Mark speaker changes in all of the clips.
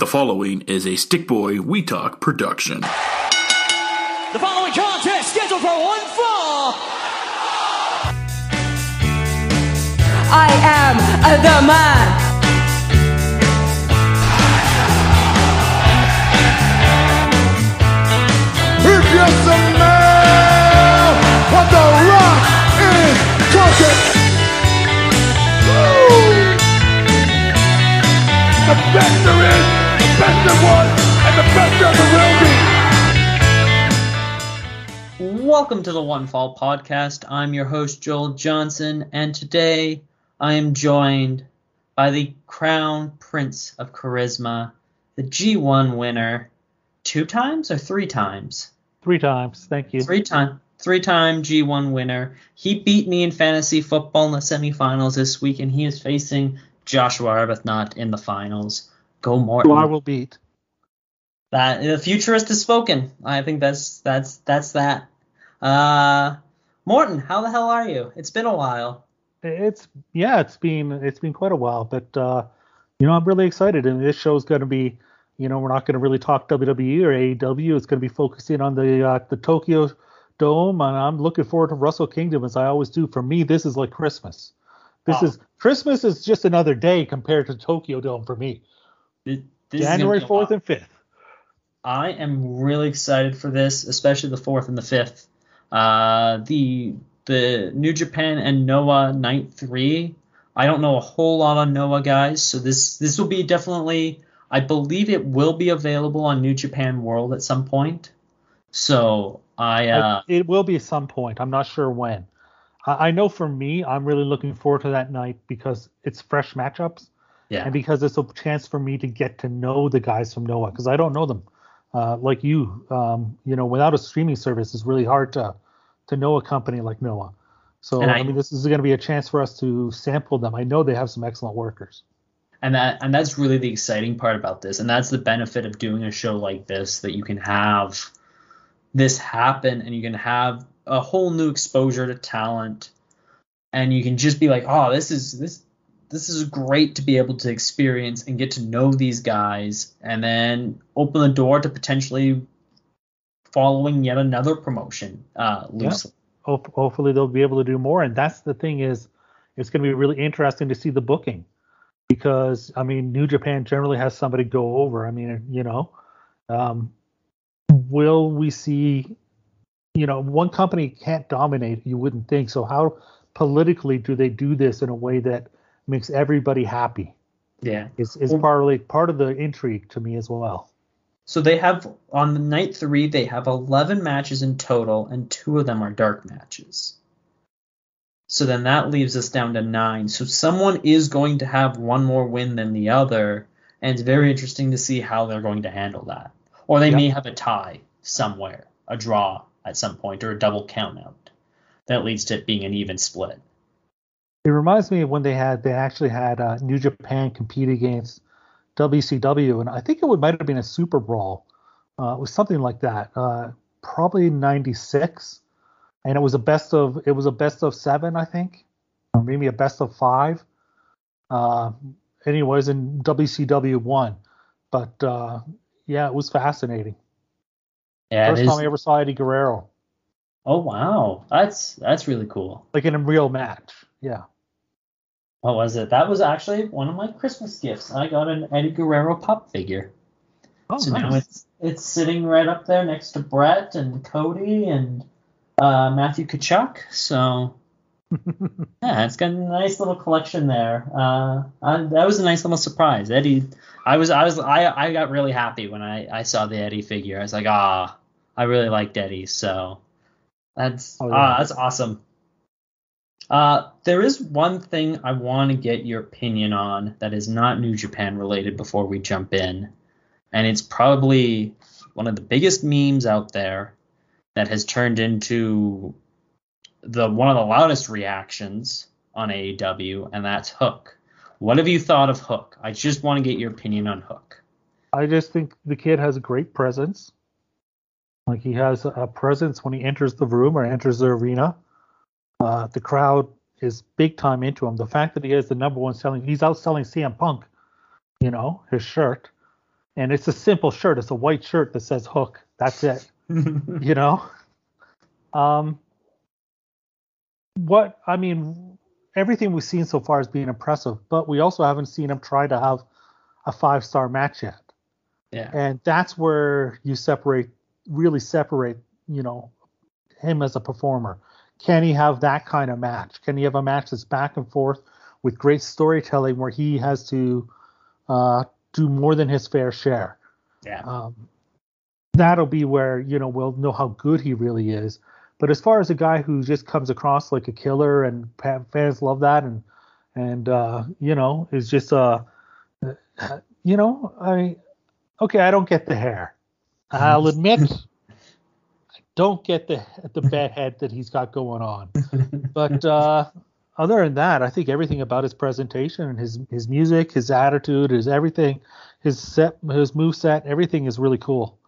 Speaker 1: The following is a Stickboy We Talk production.
Speaker 2: The following contest scheduled for one fall.
Speaker 3: I am uh, the man.
Speaker 4: If you smell what the rock is cooking, Woo! the best there is, the best there was, and the best there will be.
Speaker 5: Welcome to the One Fall Podcast. I'm your host, Joel Johnson, and today I am joined by the crown prince of charisma, the G1 winner, two times or three times?
Speaker 6: Three times. Thank you.
Speaker 5: Three times three time G1 winner. He beat me in fantasy football in the semifinals this week, and he is facing Joshua Arbuthnot in the finals. Go Morton.
Speaker 6: Who I will beat.
Speaker 5: That the futurist has spoken. I think that's that's that's that. Uh, Morton, how the hell are you? It's been a while.
Speaker 6: It's yeah, it's been it's been quite a while, but uh, you know I'm really excited, and this show's going to be, you know, we're not going to really talk WWE or AEW. It's going to be focusing on the uh, the Tokyo Dome, and I'm looking forward to Wrestle Kingdom as I always do. For me, this is like Christmas. This
Speaker 5: Oh.
Speaker 6: is Christmas is just another day compared to Tokyo Dome for me.
Speaker 5: Th- this
Speaker 6: January
Speaker 5: be
Speaker 6: fourth and fifth.
Speaker 5: I am really excited for this, especially the fourth and the fifth. Uh, the the New Japan and Noah Night Three. I don't know a whole lot on Noah guys, so this this will be definitely. I believe it will be available on New Japan World at some point. So I uh,
Speaker 6: it will be at some point. I'm not sure when. I, I know for me, I'm really looking forward to that night because it's fresh matchups.
Speaker 5: Yeah
Speaker 6: and because it's a chance for me to get to know the guys from Noah because I don't know them. Uh, like you, um, you know, without a streaming service, it's really hard to to know a company like Noah. So I,
Speaker 5: I-
Speaker 6: mean, this is going to be a chance for us to sample them. I know they have some excellent workers.
Speaker 5: and that and that's really the exciting part about this and that's the benefit of doing a show like this that you can have this happen and you can have a whole new exposure to talent and you can just be like oh this is this this is great to be able to experience and get to know these guys and then open the door to potentially following yet another promotion uh loosely
Speaker 6: Hope, hopefully, they'll be able to do more. And that's the thing is, it's going to be really interesting to see the booking because I mean, New Japan generally has somebody go over. I mean, you know, um, will we see? You know, one company can't dominate. You wouldn't think. So how politically do they do this in a way that makes everybody happy?
Speaker 5: yeah
Speaker 6: Is is partly part of the intrigue to me as well.
Speaker 5: So they have on the night three, they have 11 matches in total, and two of them are dark matches. So then that leaves us down to nine. So someone is going to have one more win than the other, and it's very interesting to see how they're going to handle that. Or they
Speaker 6: Yep.
Speaker 5: may have a tie somewhere, a draw at some point, or a double countout that leads to it being an even split.
Speaker 6: It reminds me of when they had they actually had uh, New Japan compete against WCW, and I think it would might have been a Super Brawl. Uh, it was something like that, uh, probably '96, and it was a best of it was a best of seven, I think, or maybe a best of five. Uh, anyways, in WCW won, but uh, yeah, it was fascinating.
Speaker 5: Yeah,
Speaker 6: First time I ever saw Eddie Guerrero,
Speaker 5: Oh wow, that's that's really cool.
Speaker 6: like in a real match. Yeah.
Speaker 5: What was it? That was actually one of my Christmas gifts. I got an Eddie Guerrero pop figure.
Speaker 6: Oh,
Speaker 5: so now it's it's sitting right up there next to Brett and Cody and uh, Matthew Tkachuk. So yeah, it's got a nice little collection there. Uh, I, that was a nice little surprise. Eddie, I was I was I, I got really happy when I, I saw the Eddie figure. I was like, ah, I really liked Eddie. So that's
Speaker 6: Oh, yeah.
Speaker 5: ah, that's awesome. Uh, there is one thing I want to get your opinion on that is not New Japan related before we jump in, and it's probably one of the biggest memes out there that has turned into the one of the loudest reactions on AEW, and that's Hook. What have you thought of Hook? I just want to get your opinion on Hook.
Speaker 6: I just think the kid has a great presence. Like he has a presence when he enters the room or enters the arena. Uh, the crowd is big time into him. The fact that he is the number one selling, he's outselling CM Punk, you know, his shirt. and it's a simple shirt. It's a white shirt that says Hook. That's it. you know. Um. What I mean, everything we've seen so far has been impressive, but we also haven't seen him try to have a five star match yet.
Speaker 5: Yeah.
Speaker 6: And that's where you separate, really separate, you know, him as a performer. Can he have that kind of match? Can he have a match that's back and forth with great storytelling where he has to uh, do more than his fair share?
Speaker 5: Yeah.
Speaker 6: Um, that'll be where you know we'll know how good he really is. But as far as a guy who just comes across like a killer and fans love that and and uh, you know is just uh, you know I okay I don't get the hair. I'll admit I don't get the the bad head that he's got going on. But uh, other than that, I think everything about his presentation and his his music, his attitude, his everything, his set, his move set, everything is really cool.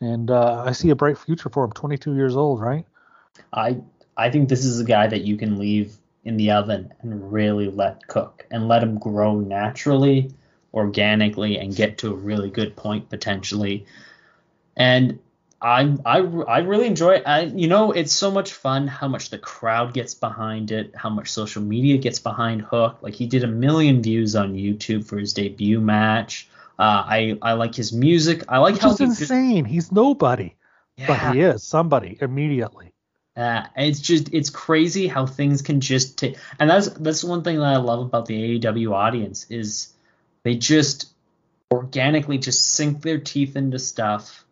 Speaker 6: And uh, I see a bright future for him. 22 years old, right?
Speaker 5: I I think this is a guy that you can leave in the oven and really let cook and let him grow naturally, organically, and get to a really good point potentially. And I I I really enjoy it. I, you know, it's so much fun how much the crowd gets behind it, how much social media gets behind Hook. Like he did a million views on YouTube for his debut match. Uh, I I like his music. I like
Speaker 6: Which
Speaker 5: how
Speaker 6: is
Speaker 5: he
Speaker 6: insane.
Speaker 5: Just,
Speaker 6: He's nobody,
Speaker 5: yeah.
Speaker 6: but he is somebody immediately.
Speaker 5: Uh, it's just it's crazy how things can just take, and that's that's one thing that I love about the AEW audience is they just organically just sink their teeth into stuff.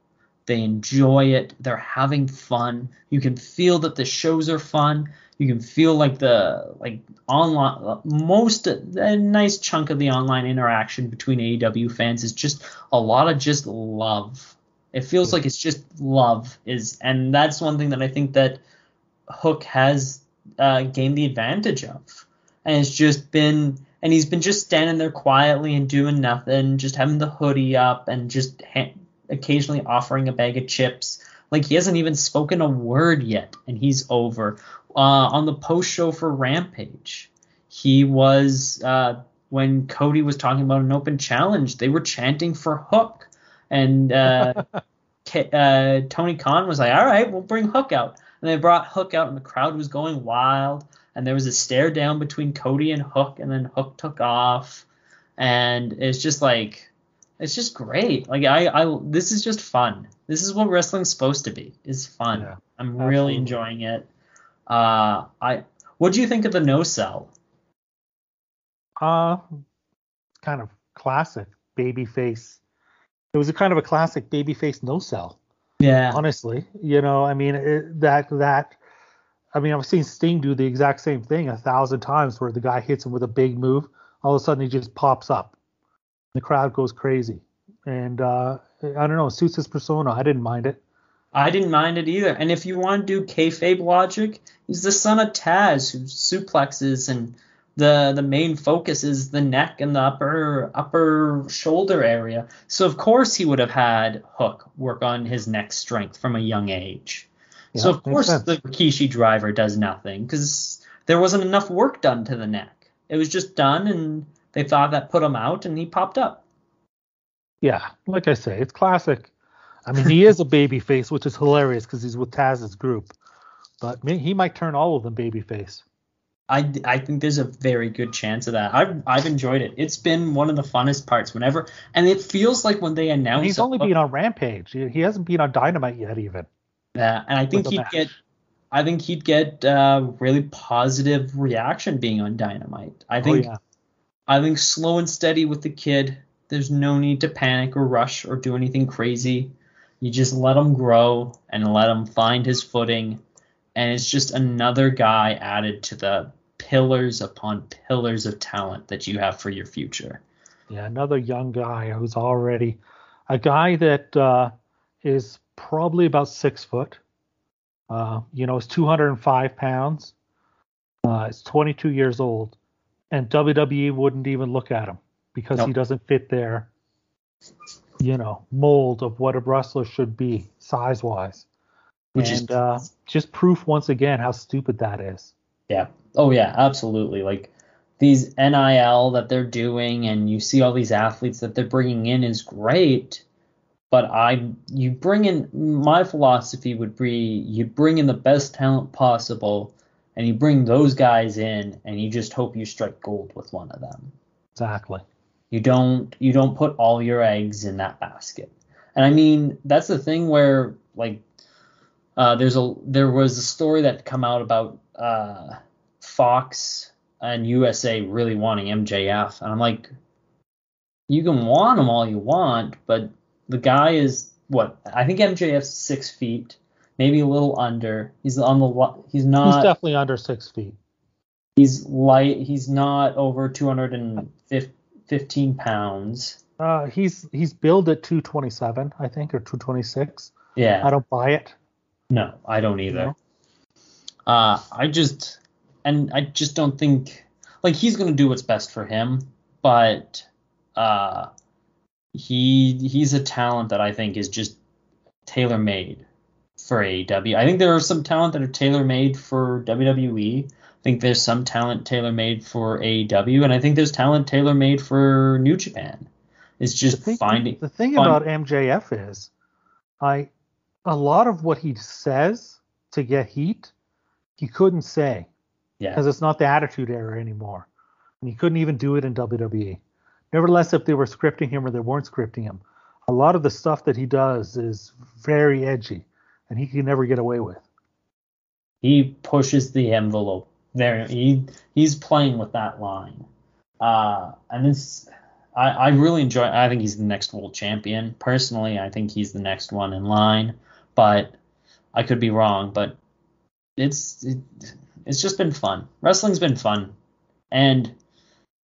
Speaker 5: They enjoy it. They're having fun. You can feel that the shows are fun. You can feel like the like online most a nice chunk of the online interaction between AEW fans is just a lot of just love. It feels like it's just love is, and that's one thing that I think that Hook has uh, gained the advantage of, and it's just been, and he's been just standing there quietly and doing nothing, just having the hoodie up and just ha- occasionally offering a bag of chips. Like he hasn't even spoken a word yet, and he's over. Uh, on the post show for Rampage, he was uh, when Cody was talking about an open challenge. They were chanting for Hook, and uh, uh, Tony Khan was like, "All right, we'll bring Hook out." And they brought Hook out, and the crowd was going wild. And there was a stare down between Cody and Hook, and then Hook took off, and it's just like, it's just great. Like I, I, this is just fun. This is what wrestling's supposed to be. Is fun.
Speaker 6: Yeah,
Speaker 5: I'm
Speaker 6: absolutely.
Speaker 5: really enjoying it. Uh, I, what do you think of the no sell?
Speaker 6: Uh, kind of classic babyface. It was a kind of a classic babyface no sell.
Speaker 5: Yeah.
Speaker 6: honestly. You know, I mean, it, that that. I mean, I've seen Sting do the exact same thing a thousand times, where the guy hits him with a big move, all of a sudden he just pops up, the crowd goes crazy, and uh, I don't know, it suits his persona. I didn't mind it.
Speaker 5: I didn't mind it either. And if you want to do kayfabe logic, he's the son of Taz who suplexes and the the main focus is the neck and the upper upper shoulder area. So of course he would have had Hook work on his neck strength from a young age. so of course
Speaker 6: sense.
Speaker 5: the Rikishi driver does nothing because there wasn't enough work done to the neck. It was just done and they thought that put him out and he popped up.
Speaker 6: Yeah, like I say, it's classic. I mean, he is a baby face, which is hilarious because he's with Taz's group, but he might turn all of them babyface.
Speaker 5: I, I think there's a very good chance of that. I've I've enjoyed it. It's been one of the funnest parts whenever, and it feels like when they announce.
Speaker 6: And he's only
Speaker 5: Hook-
Speaker 6: been on Rampage. He, hasn't been on Dynamite yet, even.
Speaker 5: Yeah, and I think he'd
Speaker 6: match.
Speaker 5: get. I think he'd get uh, really positive reaction being on Dynamite. I
Speaker 6: Oh
Speaker 5: think
Speaker 6: yeah,
Speaker 5: I think slow and steady with the kid. There's no need to panic or rush or do anything crazy. You just let him grow and let him find his footing, and it's just another guy added to the pillars upon pillars of talent that you have for your future.
Speaker 6: yeah. Another young guy who's already a guy that uh, is probably about six foot. Uh, you know, is 205 pounds. Uh, is 22 years old, and WWE wouldn't even look at him because he doesn't fit their, you know, mold of what a wrestler should be size wise.
Speaker 5: Which
Speaker 6: and
Speaker 5: is
Speaker 6: uh, just proof once again how stupid that is.
Speaker 5: Yeah. Oh yeah, absolutely. Like these NIL that they're doing and you see all these athletes that they're bringing in is great. But I, you bring in my philosophy would be you bring in the best talent possible, and you bring those guys in, and you just hope you strike gold with one of them.
Speaker 6: Exactly.
Speaker 5: You don't you don't put all your eggs in that basket. And I mean that's the thing where like uh, there's a there was a story that come out about uh, Fox and USA really wanting MJF, and I'm like, you can want him all you want, but the guy is what I think MJF's six feet, maybe a little under. He's on the he's not.
Speaker 6: He's definitely under six feet.
Speaker 5: He's light. He's not over 215 pounds.
Speaker 6: Uh, he's he's billed at 227, I think, or 226.
Speaker 5: Yeah.
Speaker 6: I don't buy it.
Speaker 5: No, I don't either.
Speaker 6: No.
Speaker 5: Uh, I just and I just don't think like he's gonna do what's best for him, but uh, he he's a talent that I think is just tailor made for AEW. I think there are some talent that are tailor made for WWE. I think there's some talent tailor made for AEW, and I think there's talent tailor made for New Japan. It's just
Speaker 6: the thing,
Speaker 5: finding
Speaker 6: the thing
Speaker 5: fun-
Speaker 6: about MJF is, I a lot of what he says to get heat, he couldn't say
Speaker 5: yeah
Speaker 6: because it's not the Attitude Era anymore, and he couldn't even do it in WWE. Nevertheless, if they were scripting him or they weren't scripting him, a lot of the stuff that he does is very edgy, and he can never get away with.
Speaker 5: he pushes the envelope. There he he's playing with that line. Uh and this I, I really enjoy I think he's the next world champion. Personally I think he's the next one in line but I could be wrong but it's it, it's just been fun. Wrestling's been fun. And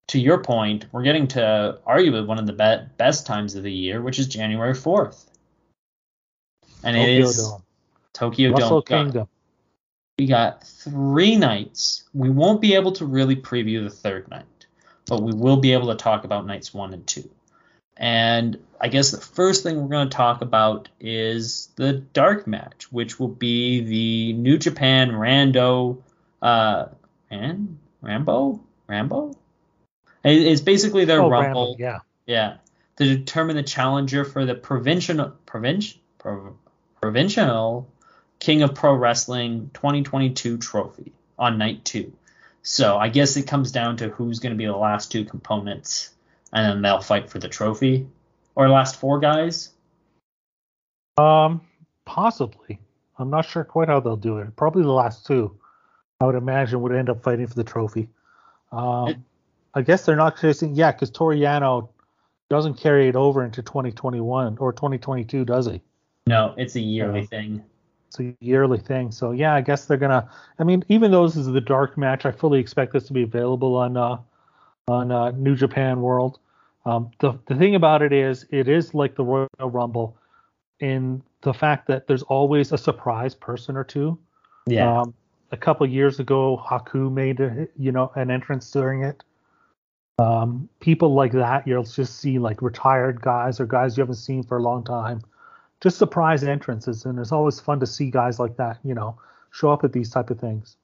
Speaker 5: to your point we're getting to arguably one of the be- best times of the year which is January 4th and it is
Speaker 6: Dome.
Speaker 5: Tokyo
Speaker 6: Wrestle
Speaker 5: Dome
Speaker 6: Kingdom.
Speaker 5: we got three nights. We won't be able to really preview the third night, but we will be able to talk about nights one and two. And I guess the first thing we're going to talk about is the dark match, which will be the New Japan Rando, uh, Ran, Rambo, Rambo. It's basically their
Speaker 6: Oh,
Speaker 5: Rumble.
Speaker 6: Rambo, yeah.
Speaker 5: Yeah, to determine the challenger for the provincial provincial provincial King of Pro Wrestling 2022 trophy on night two. So I guess it comes down to who's going to be the last two components, and then they'll fight for the trophy, or last four guys.
Speaker 6: Um, possibly. I'm not sure quite how they'll do it. Probably the last two, I would imagine, would end up fighting for the trophy. Um,
Speaker 5: It-
Speaker 6: I guess they're not chasing. Yeah, because Toriano doesn't carry it over into 2021 or 2022, does he?
Speaker 5: No, it's a yearly
Speaker 6: Yeah.
Speaker 5: thing.
Speaker 6: It's a yearly thing. So yeah, I guess they're gonna. I mean, even though this is the dark match, I fully expect this to be available on uh, on uh, New Japan World. Um, the the thing about it is, it is like the Royal Rumble, in the fact that there's always a surprise person or two.
Speaker 5: Yeah,
Speaker 6: Um, a couple years ago, Haku made a, you know an entrance during it. Um, people like that, you'll just see like retired guys or guys you haven't seen for a long time, just surprise entrances, and it's always fun to see guys like that, you know, show up at these type of things.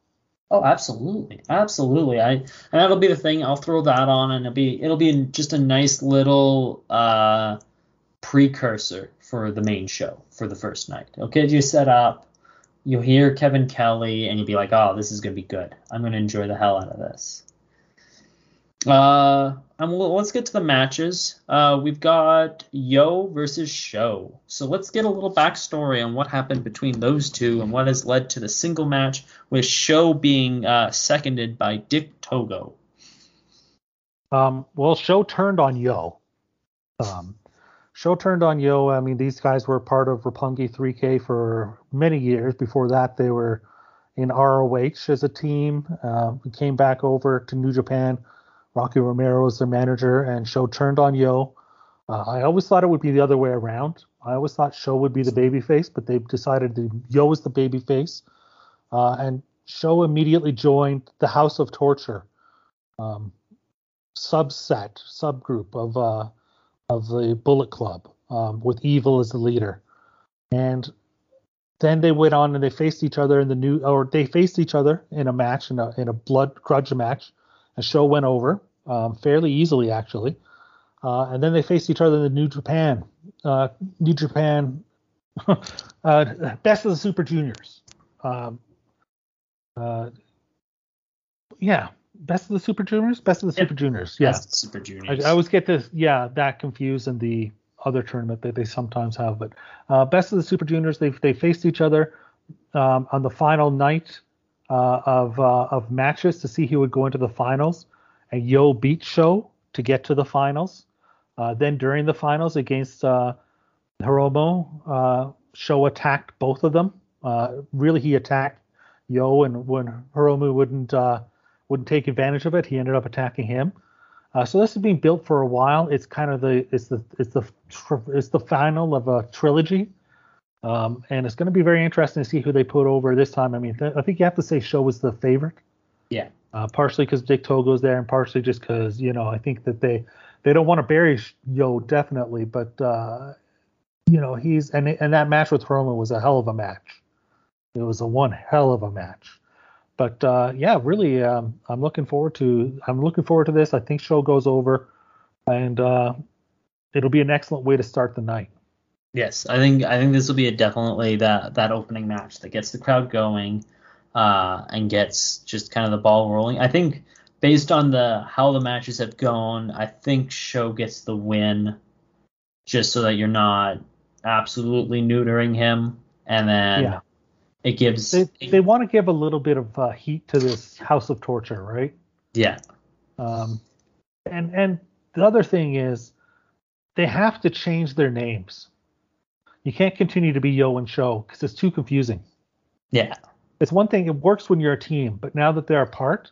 Speaker 5: Oh, absolutely, absolutely. I and that'll be the thing. I'll throw that on, and it'll be it'll be just a nice little uh, precursor for the main show for the first night. Get you set up. You'll hear Kevin Kelly, and you'll be like, "Oh, this is gonna be good. I'm gonna enjoy the hell out of this." Uh, we'll, let's get to the matches. Uh, we've got Yo versus Show. So let's get a little backstory on what happened between those two and what has led to the single match, with Show being uh, seconded by Dick Togo.
Speaker 6: Um, well, Show turned on Yo. Um, Show turned on Yo. I mean, these guys were part of Roppongi 3K for many years. Before that, they were in ROH as a team. Uh, we came back over to New Japan. Rocky Romero was their manager, and Show turned on Yo. Uh, I always thought it would be the other way around. I always thought Show would be the babyface, but they've decided that Yo is the babyface. Uh, and Show immediately joined the House of Torture. Um, subset subgroup of uh of the Bullet Club um, with Evil as the leader, and then they went on and they faced each other in the new or they faced each other in a match in a in a blood grudge match and Sho went over um, fairly easily actually. Uh, and then they faced each other in the New Japan, uh, New Japan, uh, Best of the Super Juniors. Um, uh, yeah, Best of the Super Juniors, Best of the
Speaker 5: Yep.
Speaker 6: Super Juniors. Yeah,
Speaker 5: Super Juniors.
Speaker 6: I, I always get this, yeah, that confused in the other tournament that they sometimes have. But uh, best of the Super Juniors, they they faced each other um, on the final night uh, of uh, of matches to see who would go into the finals, and Yo beat Show to get to the finals. Uh, then during the finals against uh, Hiromu, uh, Show attacked both of them. Uh, really, he attacked Yo, and when Hiromu wouldn't uh, wouldn't take advantage of it, he ended up attacking him. So this has been built for a while. It's kind of the it's the it's the it's the final of a trilogy, um, and it's going to be very interesting to see who they put over this time. I mean, th- I think you have to say Show was the favorite,
Speaker 5: yeah.
Speaker 6: uh, partially because Dick Togo's there, and partially just because you know I think that they they don't want to bury Yo definitely, but uh, you know he's and and that match with Roman was a hell of a match. It was a one hell of a match. But uh, yeah, really, um, I'm looking forward to I'm looking forward to this. I think show goes over, and uh, it'll be an excellent way to start the night.
Speaker 5: Yes, I think I think this will be a definitely that that opening match that gets the crowd going, uh, and gets just kind of the ball rolling. I think based on the how the matches have gone, I think Show gets the win, just so that you're not absolutely neutering him, and then
Speaker 6: Yeah.
Speaker 5: it gives
Speaker 6: They they want to give a little bit of uh, heat to this House of Torture, right?
Speaker 5: yeah
Speaker 6: Um, and and the other thing is, they have to change their names. You can't continue to be Yo and Show because it's too confusing.
Speaker 5: yeah
Speaker 6: It's one thing it works when you're a team, but now that they're apart,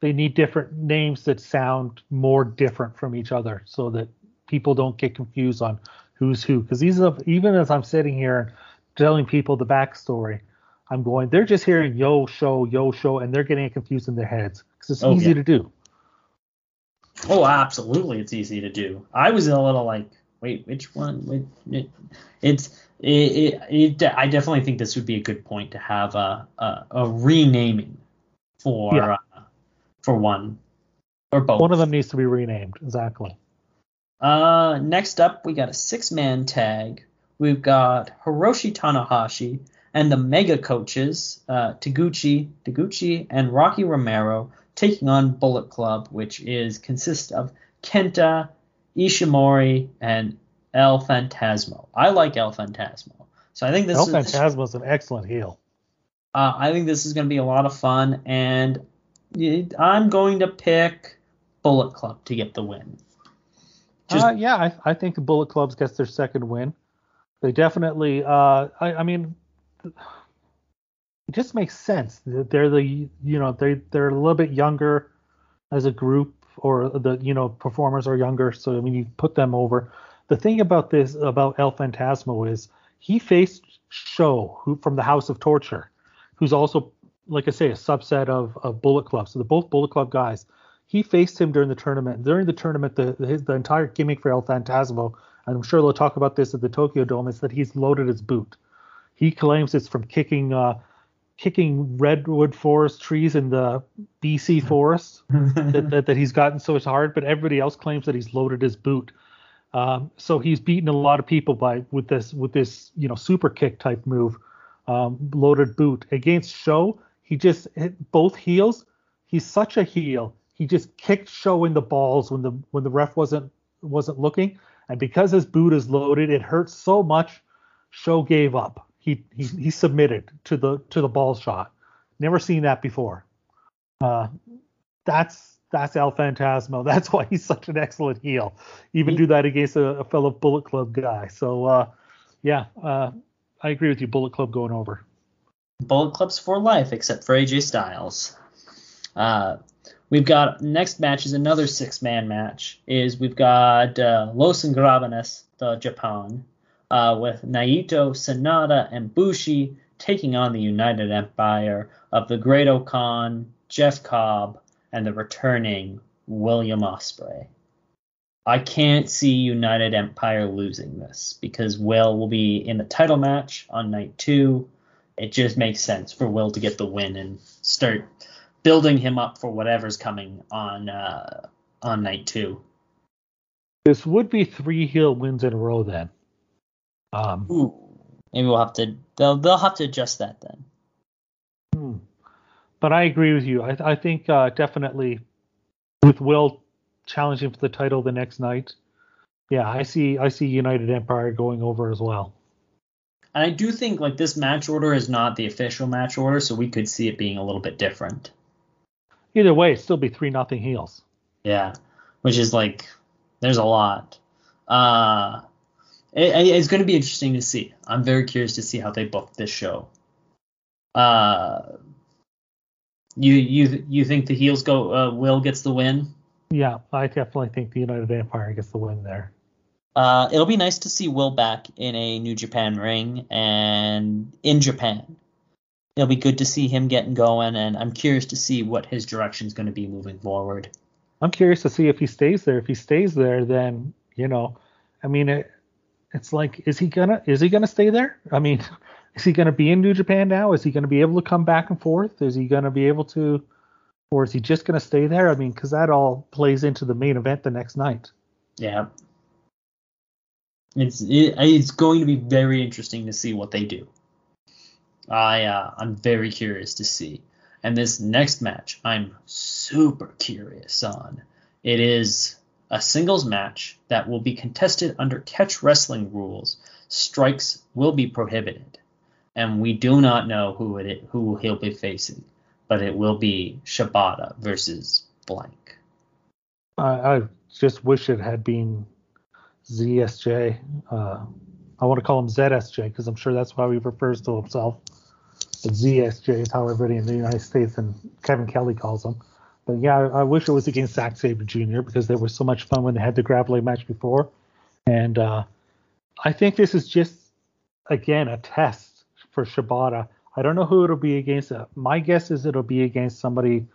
Speaker 6: they need different names that sound more different from each other, so that people don't get confused on who's who. Because these are even as I'm sitting here telling people the backstory, I'm going, they're just hearing Yo Show, Yo Show, and they're getting it confused in their heads because it's
Speaker 5: Oh,
Speaker 6: easy
Speaker 5: yeah.
Speaker 6: to do.
Speaker 5: Oh, absolutely, it's easy to do. I was in a little like, wait, which one? It, it's it, it, it. I definitely think this would be a good point to have a a, a renaming for
Speaker 6: Yeah.
Speaker 5: uh, for one or both.
Speaker 6: One of them needs to be renamed. Exactly.
Speaker 5: Uh, next up, we got a six-man tag. We've got Hiroshi Tanahashi and the Mega Coaches, uh, Taguchi, Taguchi, and Rocky Romero taking on Bullet Club, which is consists of Kenta, Ishimori, and El Fantasmo. I like El Fantasmo, so I think this
Speaker 6: El
Speaker 5: is
Speaker 6: Phantasma's an excellent heel.
Speaker 5: uh, I think this is going to be a lot of fun, and I'm going to pick Bullet Club to get the win. Just-
Speaker 6: uh, yeah, I, I think the Bullet Clubs gets their second win. They definitely. Uh, I, I mean, it just makes sense. They're the you know they they're a little bit younger as a group, or the you know performers are younger. So I mean, you put them over. The thing about this about El Fantasmo is he faced Show, who from the House of Torture, who's also like I say a subset of of Bullet Club. So they're both Bullet Club guys he faced him during the tournament. During the tournament, the his, the entire gimmick for El Fantasmo, and I'm sure they'll talk about this at the Tokyo Dome, is that he's loaded his boot. He claims it's from kicking uh, kicking redwood forest trees in the BC forest that, that, that he's gotten so hard, but everybody else claims that he's loaded his boot. Um, so he's beaten a lot of people by with this with this you know super kick type move, um, loaded boot against Show. He just hit both heels. He's such a heel. He just kicked Show in the balls when the when the ref wasn't wasn't looking, and because his boot is loaded, it hurts so much. Show gave up. He he he submitted to the to the ball shot. Never seen that before. Uh, that's that's El Fantasmo. That's why he's such an excellent heel. Even do that against a, a fellow Bullet Club guy. So uh, yeah, uh, I agree with you. Bullet Club going over.
Speaker 5: Bullet Clubs for life, except for AJ Styles. Uh, we've got next match is another six man match. Is we've got uh, Los Ingobernables, the Japan, uh, with Naito, Sanada, and Bushi taking on the United Empire of the Great-O-Khan, Jeff Cobb, and the returning William Ospreay. I can't see United Empire losing this because Will will be in the title match on night two it just makes sense for Will to get the win and start building him up for whatever's coming on uh, on night two.
Speaker 6: This would be three heel wins in a row then. Um,
Speaker 5: Ooh. Maybe we'll have to they'll they'll have to adjust that then.
Speaker 6: hmm. But I agree with you. I, I think uh, definitely with Will challenging for the title the next night. Yeah, I see. I see United Empire going over as well.
Speaker 5: And I do think like this match order is not the official match order, so we could see it being a little bit different.
Speaker 6: Either way, it'd still be three nothing heels.
Speaker 5: Yeah, which is like there's a lot. Uh, it, it's going to be interesting to see. I'm very curious to see how they book this show. Uh, you you you think the heels go? Uh, Will gets the win.
Speaker 6: Yeah, I definitely think the United Empire gets the win there.
Speaker 5: Uh, it'll be nice to see Will back in a New Japan ring and in Japan. It'll be good to see him getting going, and I'm curious to see what his direction is going to be moving forward.
Speaker 6: I'm curious to see if he stays there. If he stays there, then you know, I mean, it, it's like, is he gonna is he gonna stay there? I mean, is he gonna be in New Japan now? Is he gonna be able to come back and forth? Is he gonna be able to, or is he just gonna stay there? I mean, because that all plays into the main event the next night.
Speaker 5: Yeah. It's it, it's going to be very interesting to see what they do. I uh, I'm very curious to see. And this next match, I'm super curious on. It is a singles match that will be contested under catch wrestling rules. Strikes will be prohibited, and we do not know who it who he'll be facing, but it will be Shibata versus blank.
Speaker 6: I, I just wish it had been ZSJ. Uh, I want to call him ZSJ because I'm sure that's how he refers to himself. But ZSJ is how everybody in the United States and Kevin Kelly calls him. But yeah, I, I wish it was against Zack Sabre Jr. because they were so much fun when they had the grappling match before. And uh, I think this is just again a test for Shibata. I don't know who it'll be against. Uh, my guess is it'll be against somebody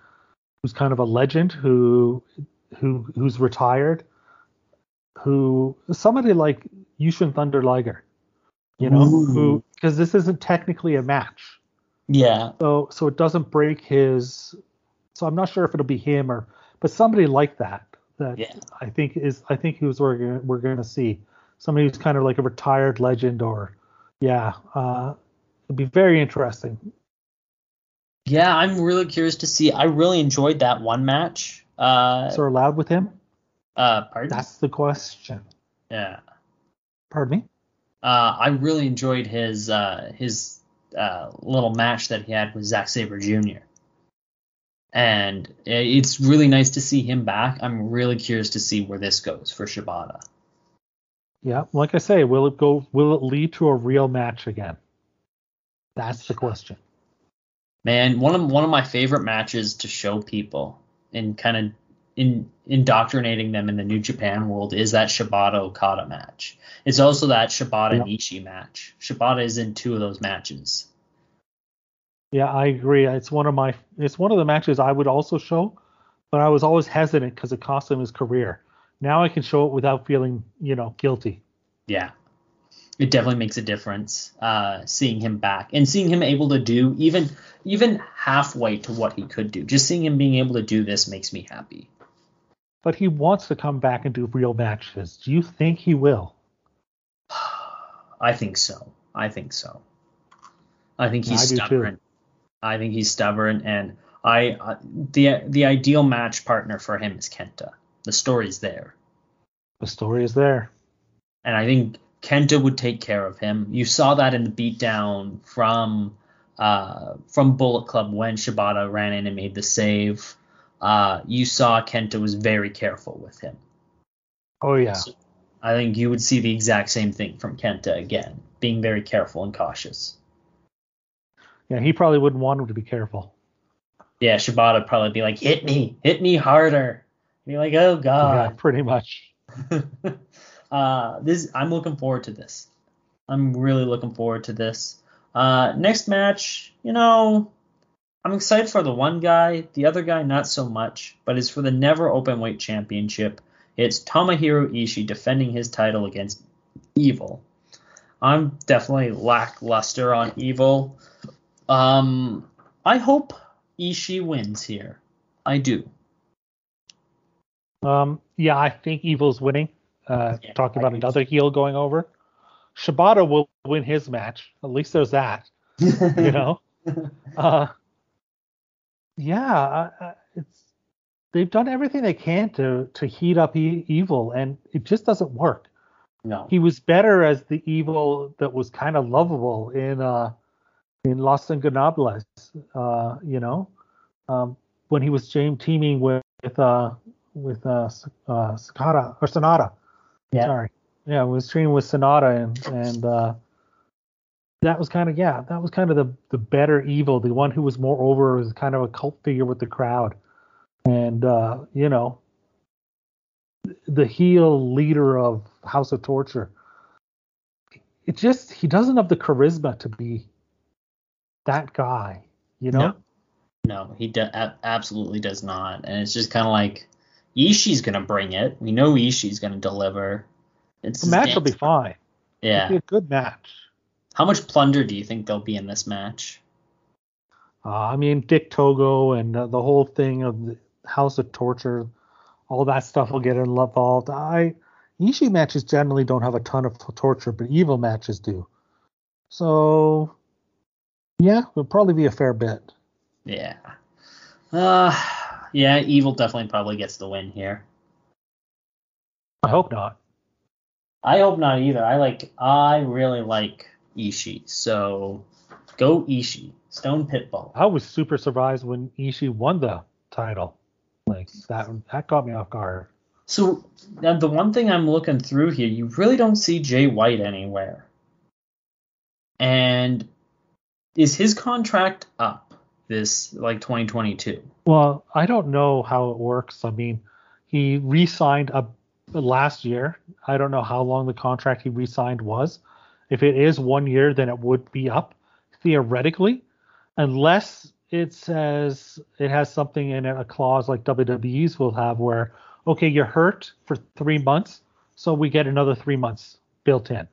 Speaker 6: who's kind of a legend who who who's retired, who somebody like Jushin Thunder Liger, you know,
Speaker 5: Ooh.
Speaker 6: who because this isn't technically a match.
Speaker 5: Yeah,
Speaker 6: So so it doesn't break his. So I'm not sure if it'll be him or, but somebody like that. That
Speaker 5: Yeah.
Speaker 6: I think is I think who's we're gonna, we're going to see somebody who's kind of like a retired legend or, yeah, uh, it'd be very interesting.
Speaker 5: yeah. I'm really curious to see. I really enjoyed that one match. Uh,
Speaker 6: So allowed with him?
Speaker 5: uh, pardon.
Speaker 6: That's the question.
Speaker 5: yeah.
Speaker 6: Pardon me.
Speaker 5: Uh, I really enjoyed his uh, his uh, little match that he had with Zack Sabre Jr. And it's really nice to see him back. I'm really curious to see where this goes for Shibata.
Speaker 6: Yeah, like I say, will it go? Will it lead to a real match again? That's the question.
Speaker 5: Man, one of one of my favorite matches to show people and kind of in indoctrinating them in the New Japan world is that Shibata Okada match. It's also that Shibata. Ishii match. Shibata is in two of those matches.
Speaker 6: Yeah, I agree. It's one of my it's one of the matches I would also show, but I was always hesitant because it cost him his career. Now I can show it without feeling, you know, guilty.
Speaker 5: Yeah. It definitely makes a difference uh, seeing him back and seeing him able to do even even halfway to what he could do. Just seeing him being able to do this makes me happy.
Speaker 6: But he wants to come back and do real matches. Do you think he will?
Speaker 5: I think so. I think so. I think he's
Speaker 6: I
Speaker 5: stubborn. I think he's stubborn, and I uh, the the ideal match partner for him is Kenta. The story's there,
Speaker 6: The story is there.
Speaker 5: and I think Kenta would take care of him. You saw that in the beatdown from uh, from Bullet Club when Shibata ran in and made the save. Uh, you saw Kenta was very careful with him.
Speaker 6: Oh yeah.
Speaker 5: So I think you would see the exact same thing from Kenta again, being very careful and cautious.
Speaker 6: Yeah, he probably wouldn't want him to be careful.
Speaker 5: Yeah, Shibata would probably be like, "Hit me, hit me harder." Be like, "Oh god.
Speaker 6: yeah, pretty much.
Speaker 5: uh, this I'm looking forward to this. I'm really looking forward to this. Uh, next match, you know, I'm excited for the one guy, the other guy not so much, but it's for the Never Openweight Championship. It's Tomohiro Ishii defending his title against Evil. I'm definitely lackluster on Evil. Um, I hope Ishii wins here. I do.
Speaker 6: Um, yeah, I think Evil's winning. Uh,
Speaker 5: Yeah,
Speaker 6: talking about another heel going over. Shibata will win his match. At least there's that. You know. uh, yeah, uh, it's they've done everything they can to to heat up e- Evil, and it just doesn't work.
Speaker 5: no.
Speaker 6: He was better as the Evil that was kind of lovable in uh in Los Ingobernables. Uh, you know, um, when he was teaming with uh with uh, uh Sakata or Sanada.
Speaker 5: Yeah.
Speaker 6: Sorry. Yeah, was teaming with Sanada and and uh that was kind of yeah, that was kind of the the better evil, the one who was more over was kind of a cult figure with the crowd. And uh, you know, the heel leader of House of Torture. It just he doesn't have the charisma to be that guy, you know?
Speaker 5: No. No, he a- absolutely does not. And it's just kind of like Ishii's going to bring it. We know Ishii's going to deliver. It's
Speaker 6: The match will be fine.
Speaker 5: Yeah.
Speaker 6: It'll be a good match.
Speaker 5: How much plunder do you think there'll be in this match?
Speaker 6: Uh, I mean, Dick Togo and uh, the whole thing of the House of Torture, all that stuff will get involved. I Ishii matches generally don't have a ton of torture, but evil matches do. So, yeah, it'll probably be a fair bit.
Speaker 5: Yeah. Uh, yeah, Evil definitely probably gets the win here.
Speaker 6: I hope not.
Speaker 5: I hope not either. I like I really like Ishii. So go Ishii. Stone Pitbull.
Speaker 6: I was super surprised when Ishii won the title. Like that, that got me off guard.
Speaker 5: So now the one thing I'm looking through here, you really don't see Jay White anywhere. And is his contract up this like 2022?
Speaker 6: Well, I don't know how it works. I mean, he re-signed up last year. I don't know how long the contract he re-signed was. If it is one year, then it would be up theoretically, unless it says it has something in it, a clause like WWE's will have, where okay, you're hurt for three months, so we get another three months built in.